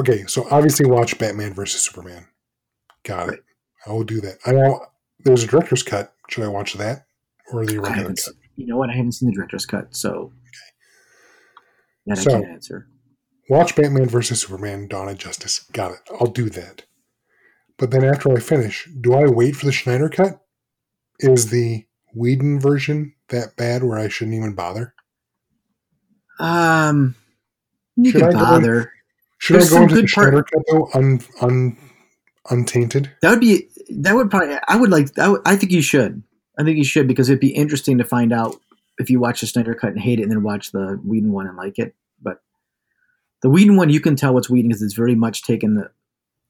Speaker 3: Okay, so obviously watch Batman versus Superman. Got it. I will do that. I know there's a director's cut. Should I watch that or the regular cut?
Speaker 2: You know what? I haven't seen the director's cut, so that
Speaker 3: So-
Speaker 2: I can't answer.
Speaker 3: Watch Batman versus Superman: Dawn of Justice. Got it. I'll do that. But then after I finish, do I wait for the Snyder cut? Is the Whedon version that bad where I shouldn't even bother?
Speaker 2: Um, you
Speaker 3: Should
Speaker 2: can
Speaker 3: I go-
Speaker 2: bother.
Speaker 3: Should
Speaker 2: There's
Speaker 3: I go into the
Speaker 2: good part-
Speaker 3: Snyder cut though, un, un, untainted?
Speaker 2: That would be. That would probably. I would like. I, would, I think you should. I think you should because it'd be interesting to find out if you watch the Snyder cut and hate it, and then watch the Whedon one and like it. But the Whedon one, you can tell what's Whedon because it's very much taken the,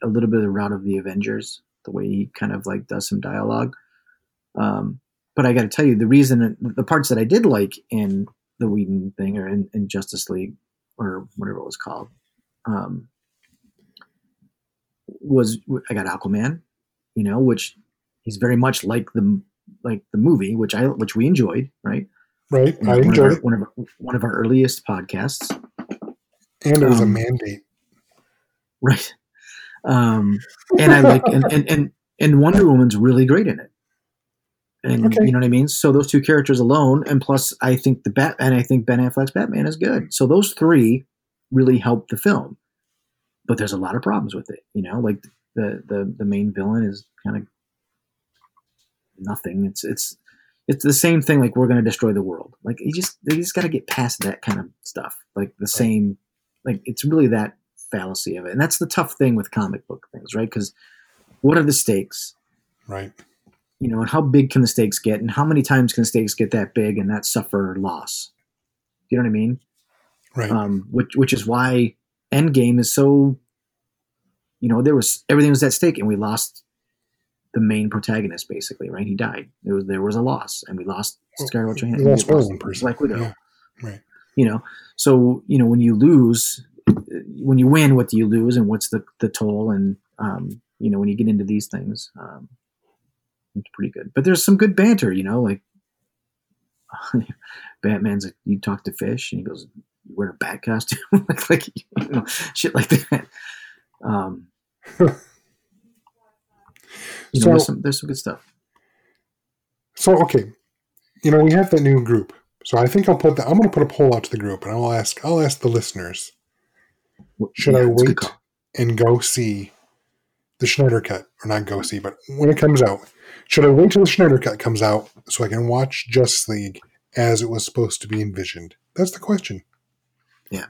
Speaker 2: a little bit of the route of the Avengers, the way he kind of like does some dialogue. Um, but I got to tell you, the reason the parts that I did like in the Whedon thing or in, in Justice League or whatever it was called, um, was I got Aquaman, you know, which he's very much like the like the movie, which I which we enjoyed, right?
Speaker 3: Right. I
Speaker 2: one of
Speaker 3: enjoyed
Speaker 2: our, one of our, one of our earliest podcasts,
Speaker 3: And it was a
Speaker 2: um,
Speaker 3: mandate.
Speaker 2: right? Um, and I like and, and and and Wonder Woman's really great in it, and
Speaker 3: Okay.
Speaker 2: you know what I mean. So those two characters alone, and plus I think the Bat and I think Ben Affleck's Batman is good. So those three really help the film. But there's a lot of problems with it, you know. Like the the the main villain is kind of nothing. It's it's it's the same thing. Like we're going to destroy the world. Like you just they just got to get past that kind of stuff. Like the same. Like it's really that fallacy of it, and that's the tough thing with comic book things, right? Because what are the stakes?
Speaker 3: Right.
Speaker 2: You know, and how big can the stakes get, and how many times can stakes get that big and that suffer loss? You know what I mean?
Speaker 3: Right.
Speaker 2: um, which which is why Endgame is so. You know, there was everything was at stake, and we lost the main protagonist. Basically, right? He died. There was there was a loss, and we lost Scarlett Johansson. We
Speaker 3: more than one person.
Speaker 2: Black Widow.
Speaker 3: Yeah. Right.
Speaker 2: You know, so you know when you lose, when you win, what do you lose, and what's the the toll? And um, you know when you get into these things, um, it's pretty good. But there's some good banter. You know, like Batman's like, you talk to fish, and he goes, "You wear a bat costume," like like you know, shit like that. Um, you know, there's some there's some good stuff.
Speaker 3: So okay, you know we have that new group. So I think I'll put that. I'm going to put a poll out to the group, and I'll ask. I'll ask the listeners. Should I
Speaker 2: a good
Speaker 3: wait and go see the Snyder cut, or not go see, but when it comes out, should I wait till the Snyder cut comes out so I can watch Justice League as it was supposed to be envisioned? That's the question.
Speaker 2: Yeah,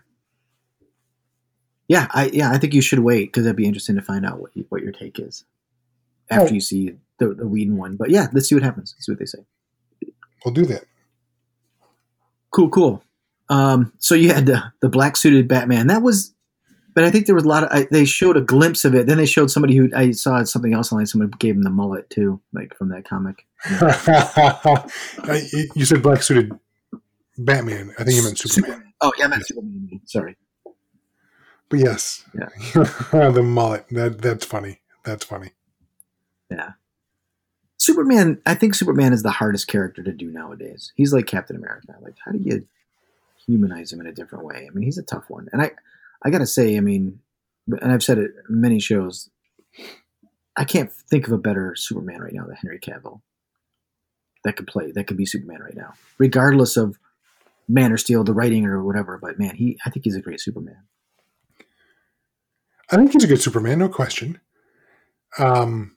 Speaker 2: Yeah, I yeah, I think you should wait because that'd be interesting to find out what you, what your take is after
Speaker 3: Oh.
Speaker 2: you see the the Whedon one. But yeah, let's see what happens. Let's see what they say.
Speaker 3: We'll do that.
Speaker 2: Cool, cool. Um, so you had the the black suited Batman. That was, but I think there was a lot of. I, they showed a glimpse of it. Then they showed somebody who I saw something else online. Someone gave him the mullet too, like from that comic.
Speaker 3: Uh, you- said black suited Batman. I think you meant Superman.
Speaker 2: Oh yeah, I meant Superman. Sorry.
Speaker 3: But yes,
Speaker 2: Yeah.
Speaker 3: the mullet. That that's funny. That's funny.
Speaker 2: Yeah. Superman, I think Superman is the hardest character to do nowadays. He's like Captain America. Like, how do you humanize him in a different way? I mean, he's a tough one. And I, I gotta say, I mean, and I've said it many shows, I can't think of a better Superman right now than Henry Cavill. That could play, that could be Superman right now, regardless of Man or Steel, the writing or whatever. But man, he, I think he's a great Superman.
Speaker 3: I think he's a good Superman, no question. Um,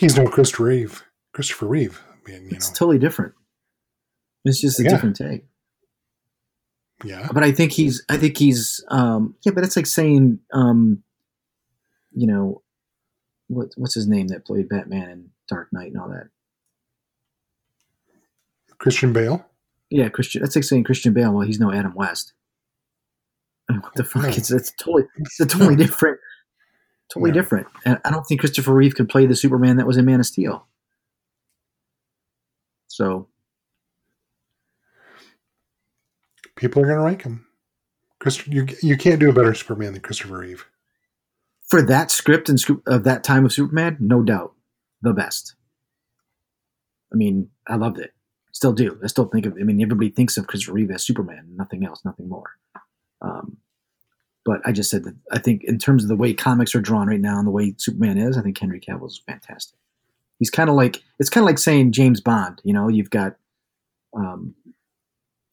Speaker 3: He's no Christopher Reeve. Christopher Reeve. I mean, you
Speaker 2: It's
Speaker 3: know,
Speaker 2: totally different. It's just a
Speaker 3: Yeah.
Speaker 2: different take.
Speaker 3: Yeah.
Speaker 2: But I think he's. I think he's. Um, yeah, but it's like saying, um, you know, what what's his name that played Batman and Dark Knight and all that.
Speaker 3: Christian Bale.
Speaker 2: Yeah, Christian. That's like saying Christian Bale. Well, he's no Adam West. What the fuck?
Speaker 3: No.
Speaker 2: It's it's totally it's a totally different, totally
Speaker 3: No.
Speaker 2: different. And I don't think Christopher Reeve could play the Superman that was in Man of Steel. So
Speaker 3: People are going to rank him. Chris, you you can't do a better Superman than Christopher Reeve.
Speaker 2: for that script and script of that time of Superman, no doubt, the best. I mean, I loved it. Still do. I still think of. I mean, everybody thinks of Christopher Reeve as Superman, nothing else, nothing more. Um, but I just said that I think in terms of the way comics are drawn right now and the way Superman is, I think Henry Cavill is fantastic. He's kind of like it's kind of like saying James Bond. You know, you've got um,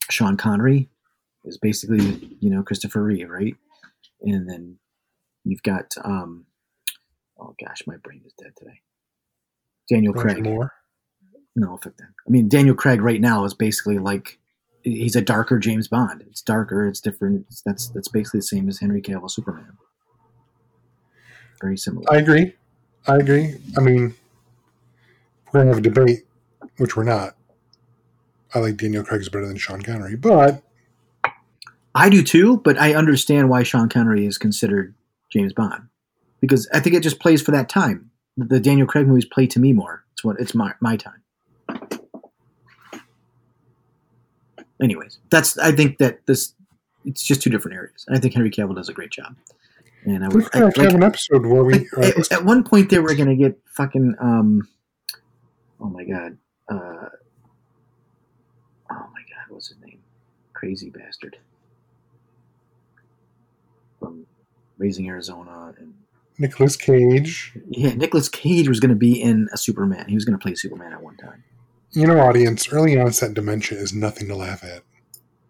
Speaker 2: Sean Connery is basically you know Christopher Reeve, right? And then you've got um, oh gosh, my brain is dead today. Daniel
Speaker 3: Roger
Speaker 2: Craig.
Speaker 3: Moore.
Speaker 2: No, fuck that. I mean, Daniel Craig right now is basically like he's a darker James Bond. It's darker. It's different. It's, that's that's basically the same as Henry Cavill Superman. Very similar.
Speaker 3: I agree. I agree. I mean, we're to have a debate, which we're not. I like Daniel Craig's better than Sean Connery, but
Speaker 2: I do too, but I understand why Sean Connery is considered James Bond because I think it just plays for that time. The Daniel Craig movies play to me more. It's what it's my my time. Anyways, that's I think that this it's just two different areas. I think Henry Cavill does a great job, and I would
Speaker 3: going to have
Speaker 2: like-
Speaker 3: have an episode where we.
Speaker 2: like, at, at one point they were gonna get fucking um oh my god uh oh my god what's his name crazy bastard from raising arizona and
Speaker 3: Nicolas Cage.
Speaker 2: yeah Nicolas cage was gonna be in a superman he was gonna play superman at one time
Speaker 3: You know, audience, early onset dementia is nothing to laugh at.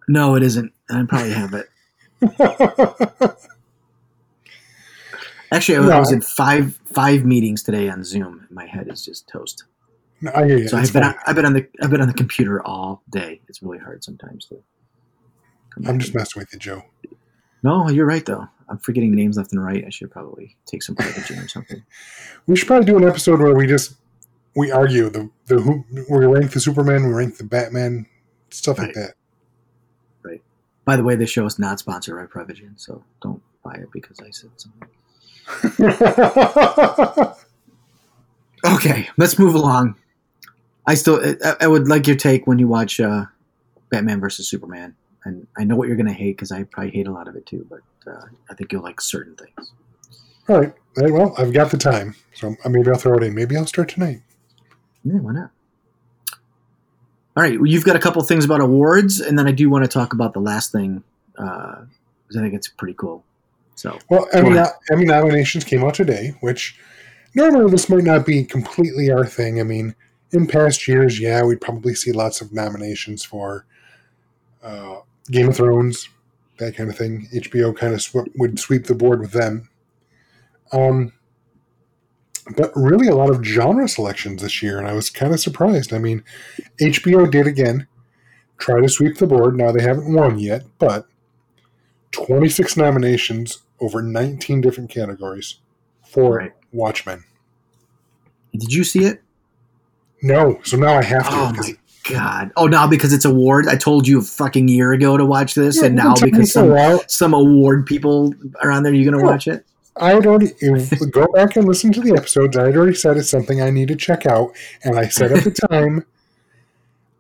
Speaker 2: no it isn't and i probably have it actually I, I was
Speaker 3: No.
Speaker 2: in five five meetings today on zoom my head is just toast
Speaker 3: No, I hear you.
Speaker 2: So
Speaker 3: It's
Speaker 2: I've been on, I've been on the I've been on the computer all day. It's really hard sometimes to. come
Speaker 3: I'm just messing with you, Joe.
Speaker 2: No, you're right though. I'm forgetting names left and right. I should probably take some Prevagen or something.
Speaker 3: We should probably do an episode where we just we argue the the who we rank the Superman, we rank the Batman, stuff like that.
Speaker 2: Right. By the way, this show is not sponsored by Prevagen, so don't buy it because I said something. Okay, let's move along. I still I, I would like your take when you watch uh, Batman versus Superman, and I know what you're gonna hate because I probably hate a lot of it too, but uh, I think you'll like certain things.
Speaker 3: All right. Well, I've got the time, so uh, maybe I'll throw it in. Maybe I'll start tonight.
Speaker 2: Yeah, why not? All right, well, you've got a couple things about awards, and then I do want to talk about the last thing because I think it's pretty cool. So,
Speaker 3: Well, Emmy. Emmy nominations came out today, which normally this might not be completely our thing. I mean, in past years, yeah, we'd probably see lots of nominations for uh, Game of Thrones, that kind of thing. HBO kind of sw- would sweep the board with them. Um, but really, a lot of genre selections this year, and I was kind of surprised. I mean, HBO did again try to sweep the board. Now they haven't won yet, but 26 nominations over 19 different categories for
Speaker 2: Right.
Speaker 3: Watchmen.
Speaker 2: did you see it?
Speaker 3: No, so now I have to.
Speaker 2: Oh god! Oh, now because it's award, I told you a fucking year ago to watch this,
Speaker 3: Yeah,
Speaker 2: and now because some some award people are on there, you're gonna
Speaker 3: Yeah.
Speaker 2: watch it.
Speaker 3: I had already if, go back and listen to the episodes. I had already said it's something I need to check out, and I said at the time,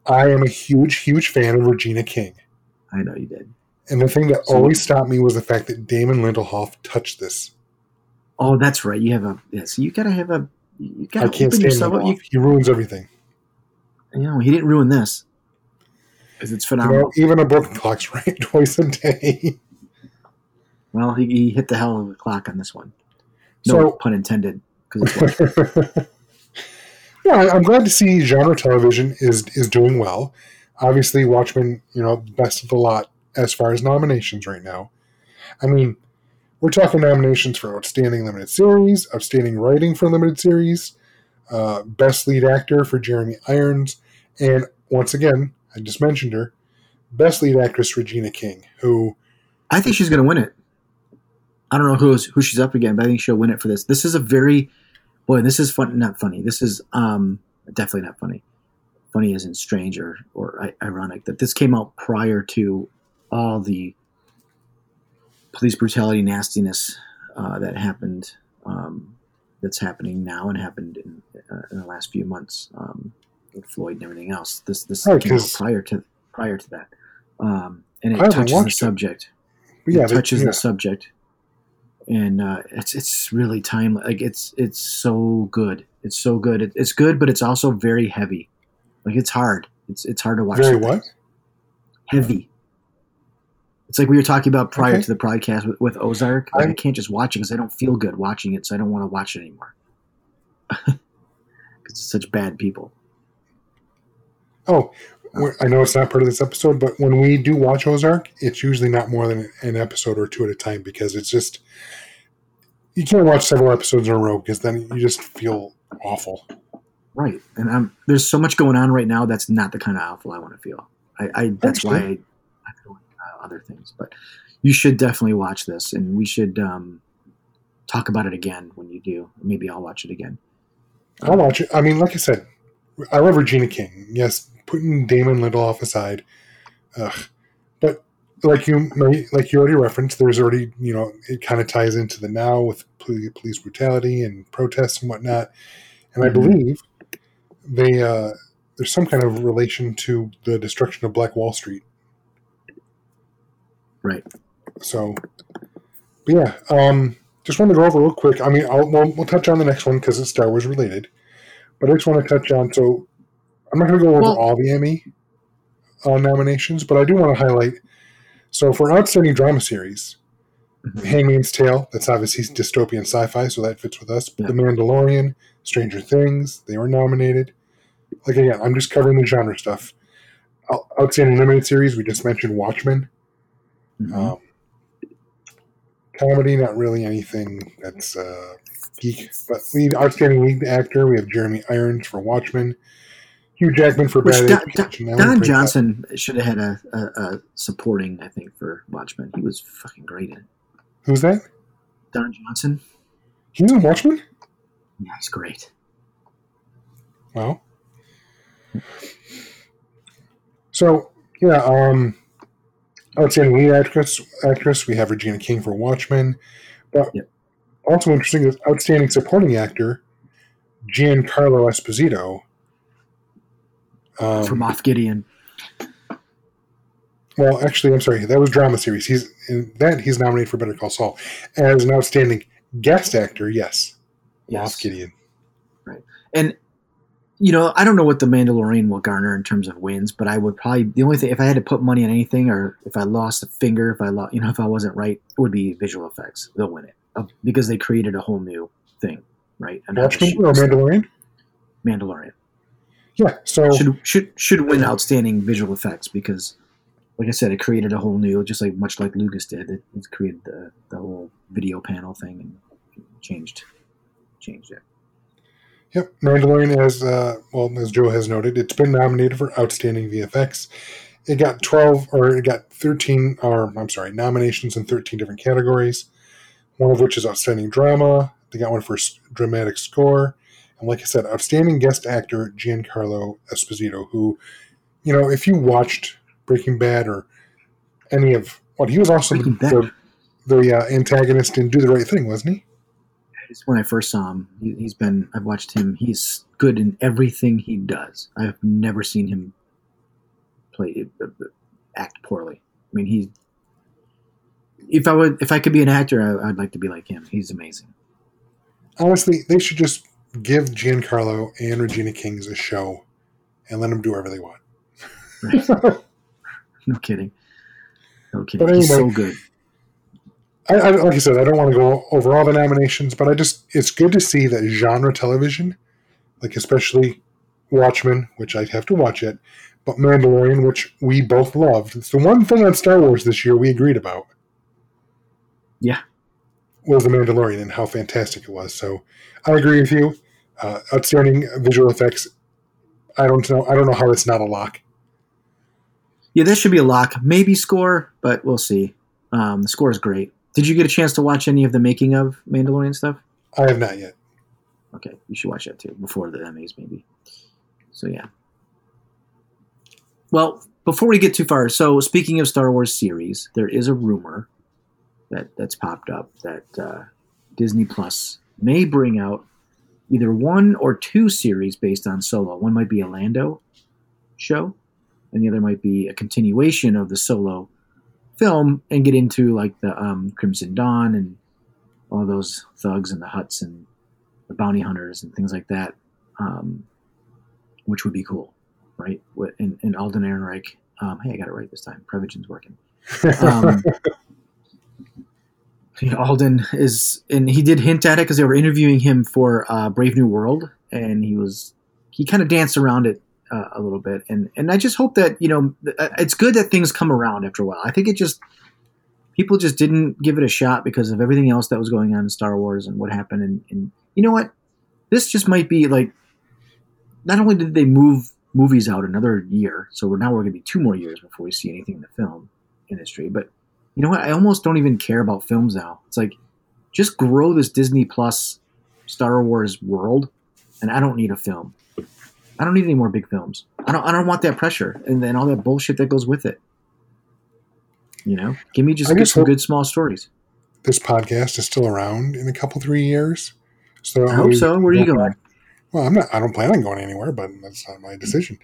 Speaker 3: I am a huge, huge fan of Regina King.
Speaker 2: I know you did.
Speaker 3: And the thing that
Speaker 2: So-
Speaker 3: always stopped me was the fact that Damon Lindelof touched this.
Speaker 2: Oh, that's right. You have a yeah. So you gotta have a. You gotta
Speaker 3: can't
Speaker 2: open
Speaker 3: stand
Speaker 2: yourself up.
Speaker 3: Lindelof.
Speaker 2: You,
Speaker 3: he ruins everything.
Speaker 2: You know, he didn't ruin this because it's
Speaker 3: You
Speaker 2: phenomenal.
Speaker 3: know, even a broken clock's right twice a day.
Speaker 2: Well, he, he hit the hell of a clock on this one. No
Speaker 3: So-
Speaker 2: pun intended.
Speaker 3: Yeah, I'm glad to see genre television is is doing well. Obviously, Watchmen, you know, best of the lot as far as nominations right now. I mean, we're talking nominations for outstanding limited series, outstanding writing for limited series, Uh, best lead actor for Jeremy Irons, and once again, I just mentioned her. Best lead actress Regina King, who
Speaker 2: I think she's going to win it. I don't know who's who she's up against, but I think she'll win it for this. This is a very boy. This is fun. Not funny. This is um definitely not funny. Funny isn't strange or or ironic that this came out prior to all the police brutality nastiness uh, that happened. Um, that's happening now and happened in, uh, in the last few months um, Floyd and everything else. This this
Speaker 3: Right,
Speaker 2: came out prior to prior to that, um, and it touches the
Speaker 3: it.
Speaker 2: subject.
Speaker 3: Yeah,
Speaker 2: it touches
Speaker 3: yeah.
Speaker 2: the subject. And uh, it's it's really timely. Like it's it's so good. It's so good. It, it's good but it's also very heavy. Like it's hard. It's it's hard to watch
Speaker 3: very what?
Speaker 2: heavy. It's like we were talking about prior
Speaker 3: Okay.
Speaker 2: to the podcast with, with ozark. Like, i
Speaker 3: I'm-
Speaker 2: can't just watch it because i don't feel good watching it so i don't want to watch it anymore. Because it's such bad people
Speaker 3: Oh, I know it's not part of this episode, but when we do watch Ozark, it's usually not more than an episode or two at a time because it's just you can't watch several episodes in a row because then you just feel awful.
Speaker 2: right and i'm there's so much going on right now that's not the kind of awful i want to feel i, I that's why I. I feel uh, other things but you should definitely watch this and we should um talk about it again when you do maybe i'll watch it again
Speaker 3: I'll watch it. I mean, like I said, I love Regina King. Yes, putting Damon Lindelof aside, ugh. but like you like you already referenced, there's already you know it kind of ties into the now with police brutality and protests and whatnot, and I
Speaker 2: Mhm.
Speaker 3: believe they uh, there's some kind of relation to the destruction of Black Wall Street.
Speaker 2: right
Speaker 3: So, but yeah, um, just want to go over real quick. I mean, I'll, we'll, we'll touch on the next one because it's Star Wars related, but I just want to touch on. So, I'm not going to go over
Speaker 2: Well-
Speaker 3: all the Emmy uh, nominations, but I do want to highlight. So, for outstanding drama series,
Speaker 2: Mhm.
Speaker 3: Handmaid's Tale. That's obviously dystopian sci-fi, so that fits with us.
Speaker 2: Yeah.
Speaker 3: The Mandalorian, Stranger Things, they were nominated. Like again, I'm just covering the genre stuff. Outstanding limited series, we just mentioned Watchmen.
Speaker 2: Mhm.
Speaker 3: Um, comedy, not really anything that's uh, geek. But lead outstanding lead actor, we have Jeremy Irons for Watchmen, Hugh Jackman for
Speaker 2: Which
Speaker 3: Bad
Speaker 2: Don. Don, Don. Johnson should have had a, a, a supporting, I think, for Watchmen. He was fucking great in it.
Speaker 3: Who's that?
Speaker 2: Don Johnson,
Speaker 3: He's in Watchmen.
Speaker 2: yeah, he's great.
Speaker 3: Wow. So yeah, um, outstanding lead actress. Actress, we have Regina King for Watchmen, but
Speaker 2: Yep.
Speaker 3: also interesting is outstanding supporting actor, Giancarlo Esposito. Um,
Speaker 2: For Moff Gideon.
Speaker 3: Well, actually, I'm sorry. That was drama series. He's in that he's nominated for Better Call Saul as an outstanding guest actor. Yes,
Speaker 2: Yes.
Speaker 3: Moff Gideon.
Speaker 2: Right, and you know, I don't know what the Mandalorian will garner in terms of wins, but I would probably the only thing if I had to put money on anything, or if I lost a finger, if I lost, you know, if I wasn't right, it would be visual effects. They'll win it Uh, because they created a whole new thing, right? And how to
Speaker 3: Watchmen or. Mandalorian?
Speaker 2: Mandalorian
Speaker 3: Yeah. So
Speaker 2: should should should win outstanding visual effects because, like I said, it created a whole new, just like much like Lucas did. It, it created the the whole video panel thing and changed changed it.
Speaker 3: Yep, Mandalorian as uh, well as Joe has noted, it's been nominated for outstanding VFX. It got twelve or it got thirteen or I'm sorry, nominations in thirteen different categories. One of which is outstanding drama. They got one for dramatic score, and like I said, outstanding guest actor Giancarlo Esposito, who, you know, if you watched Breaking Bad or any of what he was also
Speaker 2: Breaking Bad.
Speaker 3: the, the uh, antagonist in Do the Right Thing, wasn't he?
Speaker 2: It's when I first saw him. He, he's been. I've watched him. He's good in everything he does. I've never seen him play uh, act poorly. I mean, he. If I would, if I could be an actor, I, I'd like to be like him. He's amazing.
Speaker 3: honestly, they should just give Giancarlo and Regina Kings a show and let them do whatever they want.
Speaker 2: No kidding. No kidding.
Speaker 3: But
Speaker 2: He's so good.
Speaker 3: I, I, like I said, I don't want to go over all the nominations, but I just it's good to see that genre television, like especially Watchmen, which I'd have to watch it, but Mandalorian, which we both loved. It's the one thing on Star Wars this year we agreed about.
Speaker 2: Yeah.
Speaker 3: Was the Mandalorian and how fantastic it was. So I agree with you. Uh, outstanding visual effects. I don't know. I don't know how it's not a lock.
Speaker 2: Yeah, this should be a lock. Maybe score, but we'll see. Um, the score is great. Did you get a chance to watch any of the making of Mandalorian stuff?
Speaker 3: I have not yet.
Speaker 2: Okay, you should watch that too before the Emmys, maybe. So yeah. Well, before we get too far, so speaking of Star Wars series, there is a rumor that that's popped up that uh, Disney Plus may bring out either one or two series based on Solo. One might be a Lando show, and the other might be a continuation of the Solo film and get into like the um, Crimson Dawn and all those thugs and the Hutts and the bounty hunters and things like that, um, which would be cool, right? And, and Alden Ehrenreich. Um, hey, I got it right this time. Prevagen's working. Alden is, and he did hint at it because they were interviewing him for uh, Brave New World, and he was he kind of danced around it uh, a little bit, and and I just hope that you know uh, it's good that things come around after a while. I think it just people just didn't give it a shot because of everything else that was going on in Star Wars and what happened, and, and you know what, this just might be like not only did they move movies out another year, so we're now we're going to be two more years before we see anything in the film industry, but you know what? I almost don't even care about films now. It's like just grow this Disney Plus Star Wars world, and I don't need a film. I don't need any more big films. I don't. I don't want that pressure and then all that bullshit that goes with it. You know, give me just
Speaker 3: just
Speaker 2: some good small stories.
Speaker 3: this podcast is still around in a couple three years. So
Speaker 2: I hope so. Where are you going?
Speaker 3: Well, I'm not. I don't plan on going anywhere, but that's not my decision.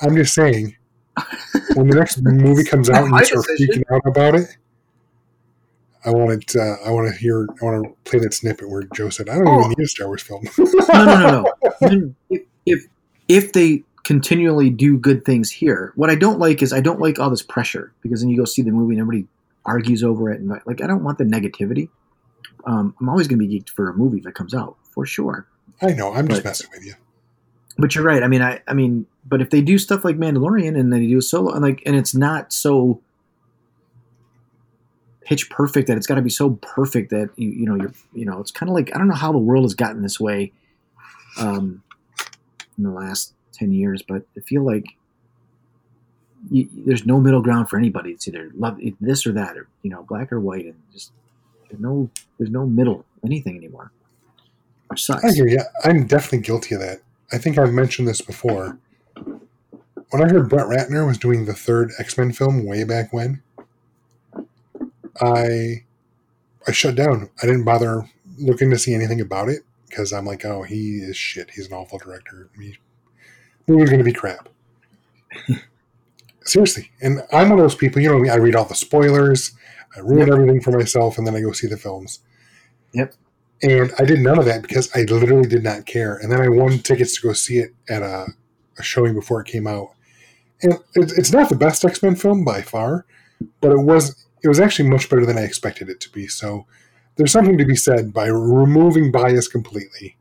Speaker 3: I'm just saying, when the next movie comes out and you start
Speaker 2: decision.
Speaker 3: freaking out about it, I want it. Uh, I want to hear. I want to play that snippet where Joe said, "I don't
Speaker 2: Oh.
Speaker 3: even need a Star Wars film."
Speaker 2: no, no, no, no. if, if if they continually do good things here, what I don't like is I don't like all this pressure because then you go see the movie and everybody argues over it and like, I don't want the negativity. Um, I'm always going to be geeked for a movie that comes out for sure.
Speaker 3: I know. I'm just messing with you.
Speaker 2: But you're right. I mean, I I mean, but if they do stuff like Mandalorian and then they do a solo and like and it's not so pitch perfect that it's got to be so perfect that you you know you're you know it's kind of like I don't know how the world has gotten this way um in the last 10 years but I feel like you, there's no middle ground for anybody it's either love this or that or you know black or white and just there's no there's no middle anything anymore which sucks
Speaker 3: I hear you. I'm definitely guilty of that. I think I've mentioned this before. When I heard Brett Ratner was doing the third X Men film way back when, I I shut down. I didn't bother looking to see anything about it because I'm like, oh, he is shit. He's an awful director. He, movie's going to be crap. Seriously, and I'm one of those people. You know, I read all the spoilers. I ruin
Speaker 2: Yep.
Speaker 3: everything for myself, and then I go see the films.
Speaker 2: Yep.
Speaker 3: And I did none of that because I literally did not care. And then I won tickets to go see it at a, a showing before it came out. And it, it's not the best X Men film by far, but it was it was actually much better than I expected it to be. So there's something to be said by removing bias completely.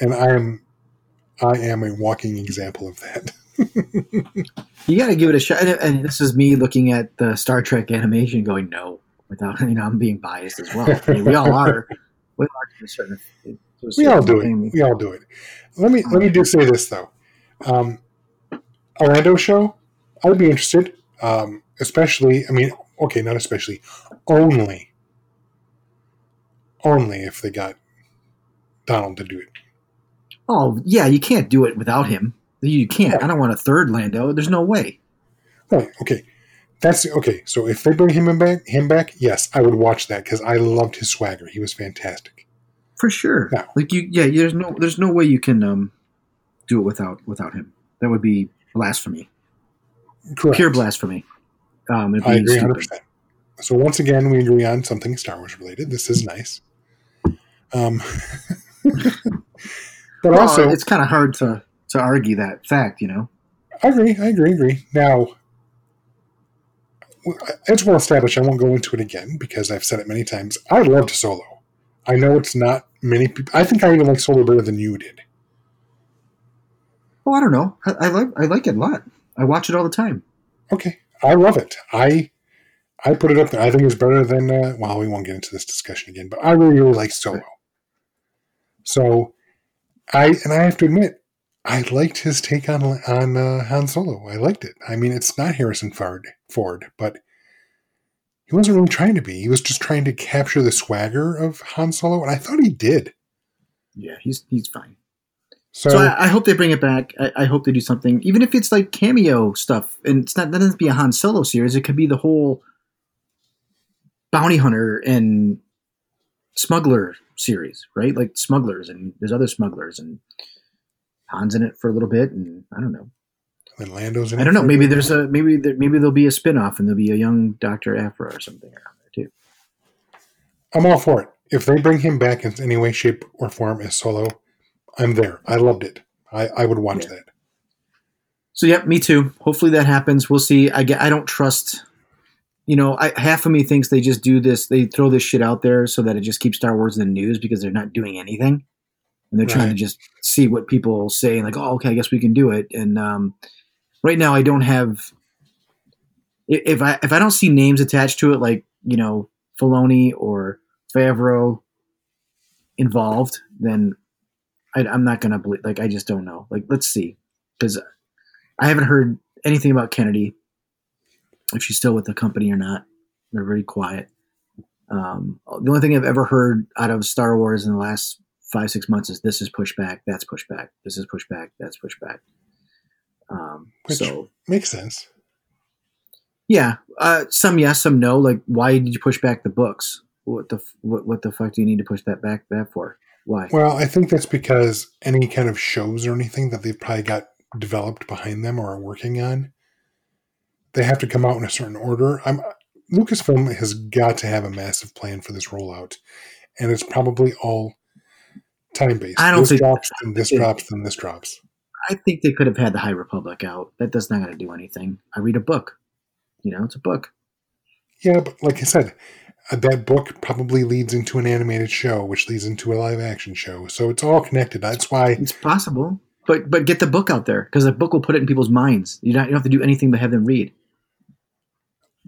Speaker 3: And I am I am a walking example of that.
Speaker 2: You got to give it a shot. And, this is me looking at the Star Trek animation, going no, without you know I'm being biased as well. I mean, we all are. We all are to certain. To
Speaker 3: we all do
Speaker 2: thing.
Speaker 3: it. We all do it. Let me let me just say this though. Um, Orlando show, I'd be interested. Um, especially, I mean, okay, not especially, only, only if they got Donald to do it.
Speaker 2: Oh yeah, you can't do it without him. You can't. I don't want a third Lando. There's no way.
Speaker 3: Right? Okay, that's okay. So if they bring him back, him back, yes, I would watch that because I loved his swagger. He was fantastic.
Speaker 2: For sure.
Speaker 3: No.
Speaker 2: Like you, yeah. There's no, there's no way you can um, do it without without him. That would be blasphemy,
Speaker 3: Correct.
Speaker 2: pure blasphemy. Um,
Speaker 3: I agree
Speaker 2: stupid.
Speaker 3: 100%. So once again, we agree on something Star Wars related. This is nice. Um, but
Speaker 2: Well,
Speaker 3: also,
Speaker 2: it's kind of hard to to argue that fact. You know.
Speaker 3: I agree. I agree. Agree. Now, it's well established. I won't go into it again because I've said it many times. I loved Solo. I know it's not many people. I think I even like Solo better than you did.
Speaker 2: Oh, I don't know. I, I like I like it a lot. I watch it all the time.
Speaker 3: Okay, I love it. I I put it up there. I think it's better than. Uh, well, we won't get into this discussion again, but I really really like Solo. So I and I have to admit, I liked his take on on uh, Han Solo. I liked it. I mean, it's not Harrison Ford, Ford, but he wasn't really trying to be. He was just trying to capture the swagger of Han Solo, and I thought he did.
Speaker 2: Yeah, he's he's fine.
Speaker 3: So,
Speaker 2: So, I, I hope they bring it back. I, I hope they do something, even if it's like cameo stuff. And it's not that doesn't to be a Han Solo series. It could be the whole bounty hunter and smuggler series, right? Like smugglers, and there's other smugglers, and Han's in it for a little bit, and I don't know.
Speaker 3: then Lando's in
Speaker 2: I don't know. Maybe there's a maybe there, maybe there'll be a spin-off and there'll be a young Doctor Aphra or something around there too.
Speaker 3: I'm all for it. If they bring him back in any way, shape, or form as Solo, I'm there. I loved it. I, I would watch
Speaker 2: Yeah.
Speaker 3: that.
Speaker 2: So yeah, me too. Hopefully that happens. We'll see. I get. I don't trust. You know, I, half of me thinks they just do this. They throw this shit out there so that it just keeps Star Wars in the news because they're not doing anything, and they're trying to just see what people say and like, oh, okay, I guess we can do it. And um, right now, I don't have. If I if I don't see names attached to it, like you know Filoni or Favreau involved, then I, I'm not gonna believe. Like I just don't know. Like let's see, because I haven't heard anything about Kennedy, if she's still with the company or not. They're very quiet. Um, the only thing I've ever heard out of Star Wars in the last five six months is this is pushback, that's pushback, this is pushback, that's pushback. Um,
Speaker 3: Which-
Speaker 2: so
Speaker 3: Makes sense.
Speaker 2: yeah, uh, some yes, some no. Like, why did you push back the books? What the what, what the fuck do you need to push that back that for? Why?
Speaker 3: Well, I think that's because any kind of shows or anything that they've probably got developed behind them or are working on, they have to come out in a certain order. I'm Lucasfilm has got to have a massive plan for this rollout, and it's probably all time based.
Speaker 2: I don't
Speaker 3: this
Speaker 2: think-
Speaker 3: drops, then this
Speaker 2: think-
Speaker 3: drops, then this drops.
Speaker 2: I think they could have had the High Republic out. That does not going to do anything. I read a book. You know, it's a book.
Speaker 3: Yeah, but like I said, that book probably leads into an animated show, which leads into a live action show. So it's all connected. That's why
Speaker 2: It's possible, but but get the book out there because the book will put it in people's minds. You don't, you don't have to do anything but have them read.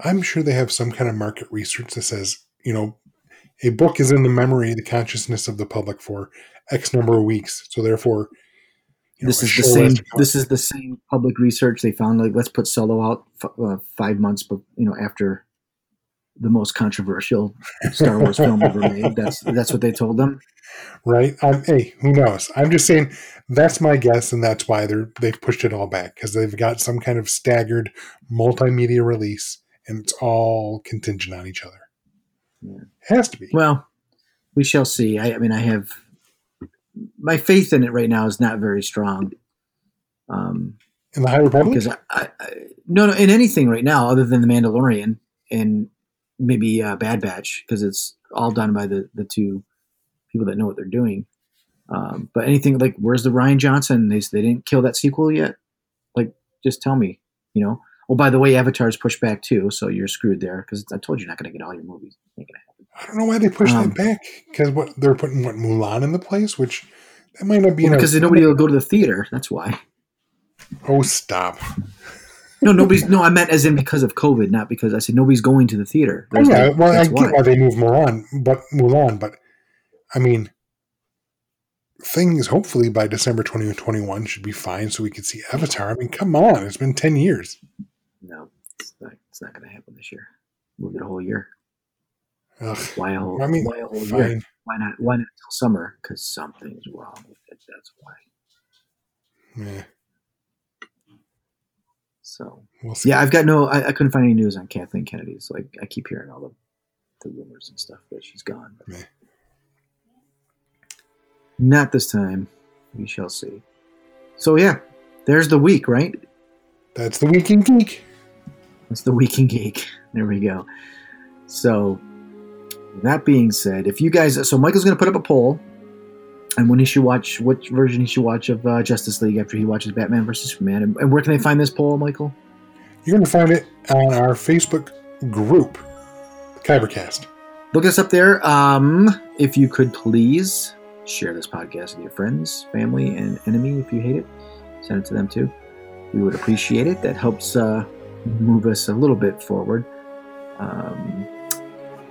Speaker 3: I'm sure they have some kind of market research that says, you know, a book is in the memory, the consciousness of the public for X number of weeks. So therefore, you know,
Speaker 2: this is the same.
Speaker 3: has to come-
Speaker 2: This is the same public research they found. Like, let's put Solo out f- uh, five months, but you know, after the most controversial Star Wars film ever made. That's that's what they told them.
Speaker 3: right. Um, hey, who knows? I'm just saying that's my guess, and that's why they're they've pushed it all back because they've got some kind of staggered multimedia release, and it's all contingent on each other.
Speaker 2: Yeah.
Speaker 3: Has to be.
Speaker 2: Well, we shall see. I, I mean, I have my faith in it right now is not very strong. Um,
Speaker 3: in the High Republic,
Speaker 2: because I, I, I no no in anything right now other than the Mandalorian and maybe uh, Bad Batch because it's all done by the the two people that know what they're doing. Um, but anything like where's the Rian Johnson? They they didn't kill that sequel yet. Like just tell me, you know. Oh, by the way, Avatar's pushed back too, so you're screwed there because I told you you're not going to get all your movies. Ain't gonna happen.
Speaker 3: I don't know why they pushed
Speaker 2: um,
Speaker 3: that back because what they're putting what Mulan in the place, which that might not be
Speaker 2: Well, because nobody will go to the theater. That's why.
Speaker 3: Oh, stop!
Speaker 2: No, nobody's. No, I meant as in because of COVID, not because I said nobody's going to the theater.
Speaker 3: Oh, yeah, well, I get why. they moved Mulan, but Mulan, but I mean, things hopefully by December 2021 should be fine, so we can see Avatar. I mean, come on, it's been 10 years.
Speaker 2: No, it's not, it's not going to happen this year. Move it a whole year.
Speaker 3: Ugh,
Speaker 2: Why a whole,
Speaker 3: I mean,
Speaker 2: why a whole year? Why not? Why not till summer? Because something's wrong with it. That's why.
Speaker 3: Yeah,
Speaker 2: So
Speaker 3: we'll
Speaker 2: yeah, I've got no. I, I couldn't find any news on Kathleen Kennedy. So I, I keep hearing all the, the rumors and stuff that she's gone. But. Not this time. We shall see. So yeah, there's the week, right?
Speaker 3: That's the Week in Geek.
Speaker 2: That's the Week in Geek. There we go. So, that being said, if you guys, so Michael's going to put up a poll and when he should watch, which version he should watch of uh, Justice League after he watches Batman versus Superman. And, and where can they find this poll, Michael?
Speaker 3: You're going to find it on our Facebook group, Kybercast.
Speaker 2: Look us up there. Um, if you could please share this podcast with your friends, family, and enemy if you hate it. Send it to them too. We would appreciate it. That helps uh, move us a little bit forward. Um,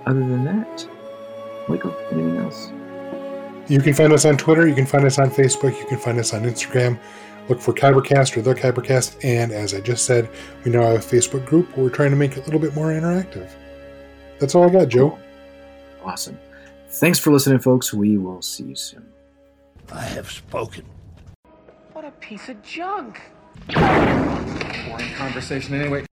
Speaker 2: other than that, Michael, anything else?
Speaker 3: You can find us on Twitter. You can find us on Facebook. You can find us on Instagram. Look for Kybercast or The Kybercast. And as I just said, we now have a Facebook group we're trying to make it a little bit more interactive. That's all I got, Joe.
Speaker 2: Awesome. Thanks for listening, folks. We will see you soon.
Speaker 1: I have spoken.
Speaker 4: What a piece of junk.
Speaker 5: Boring conversation anyway.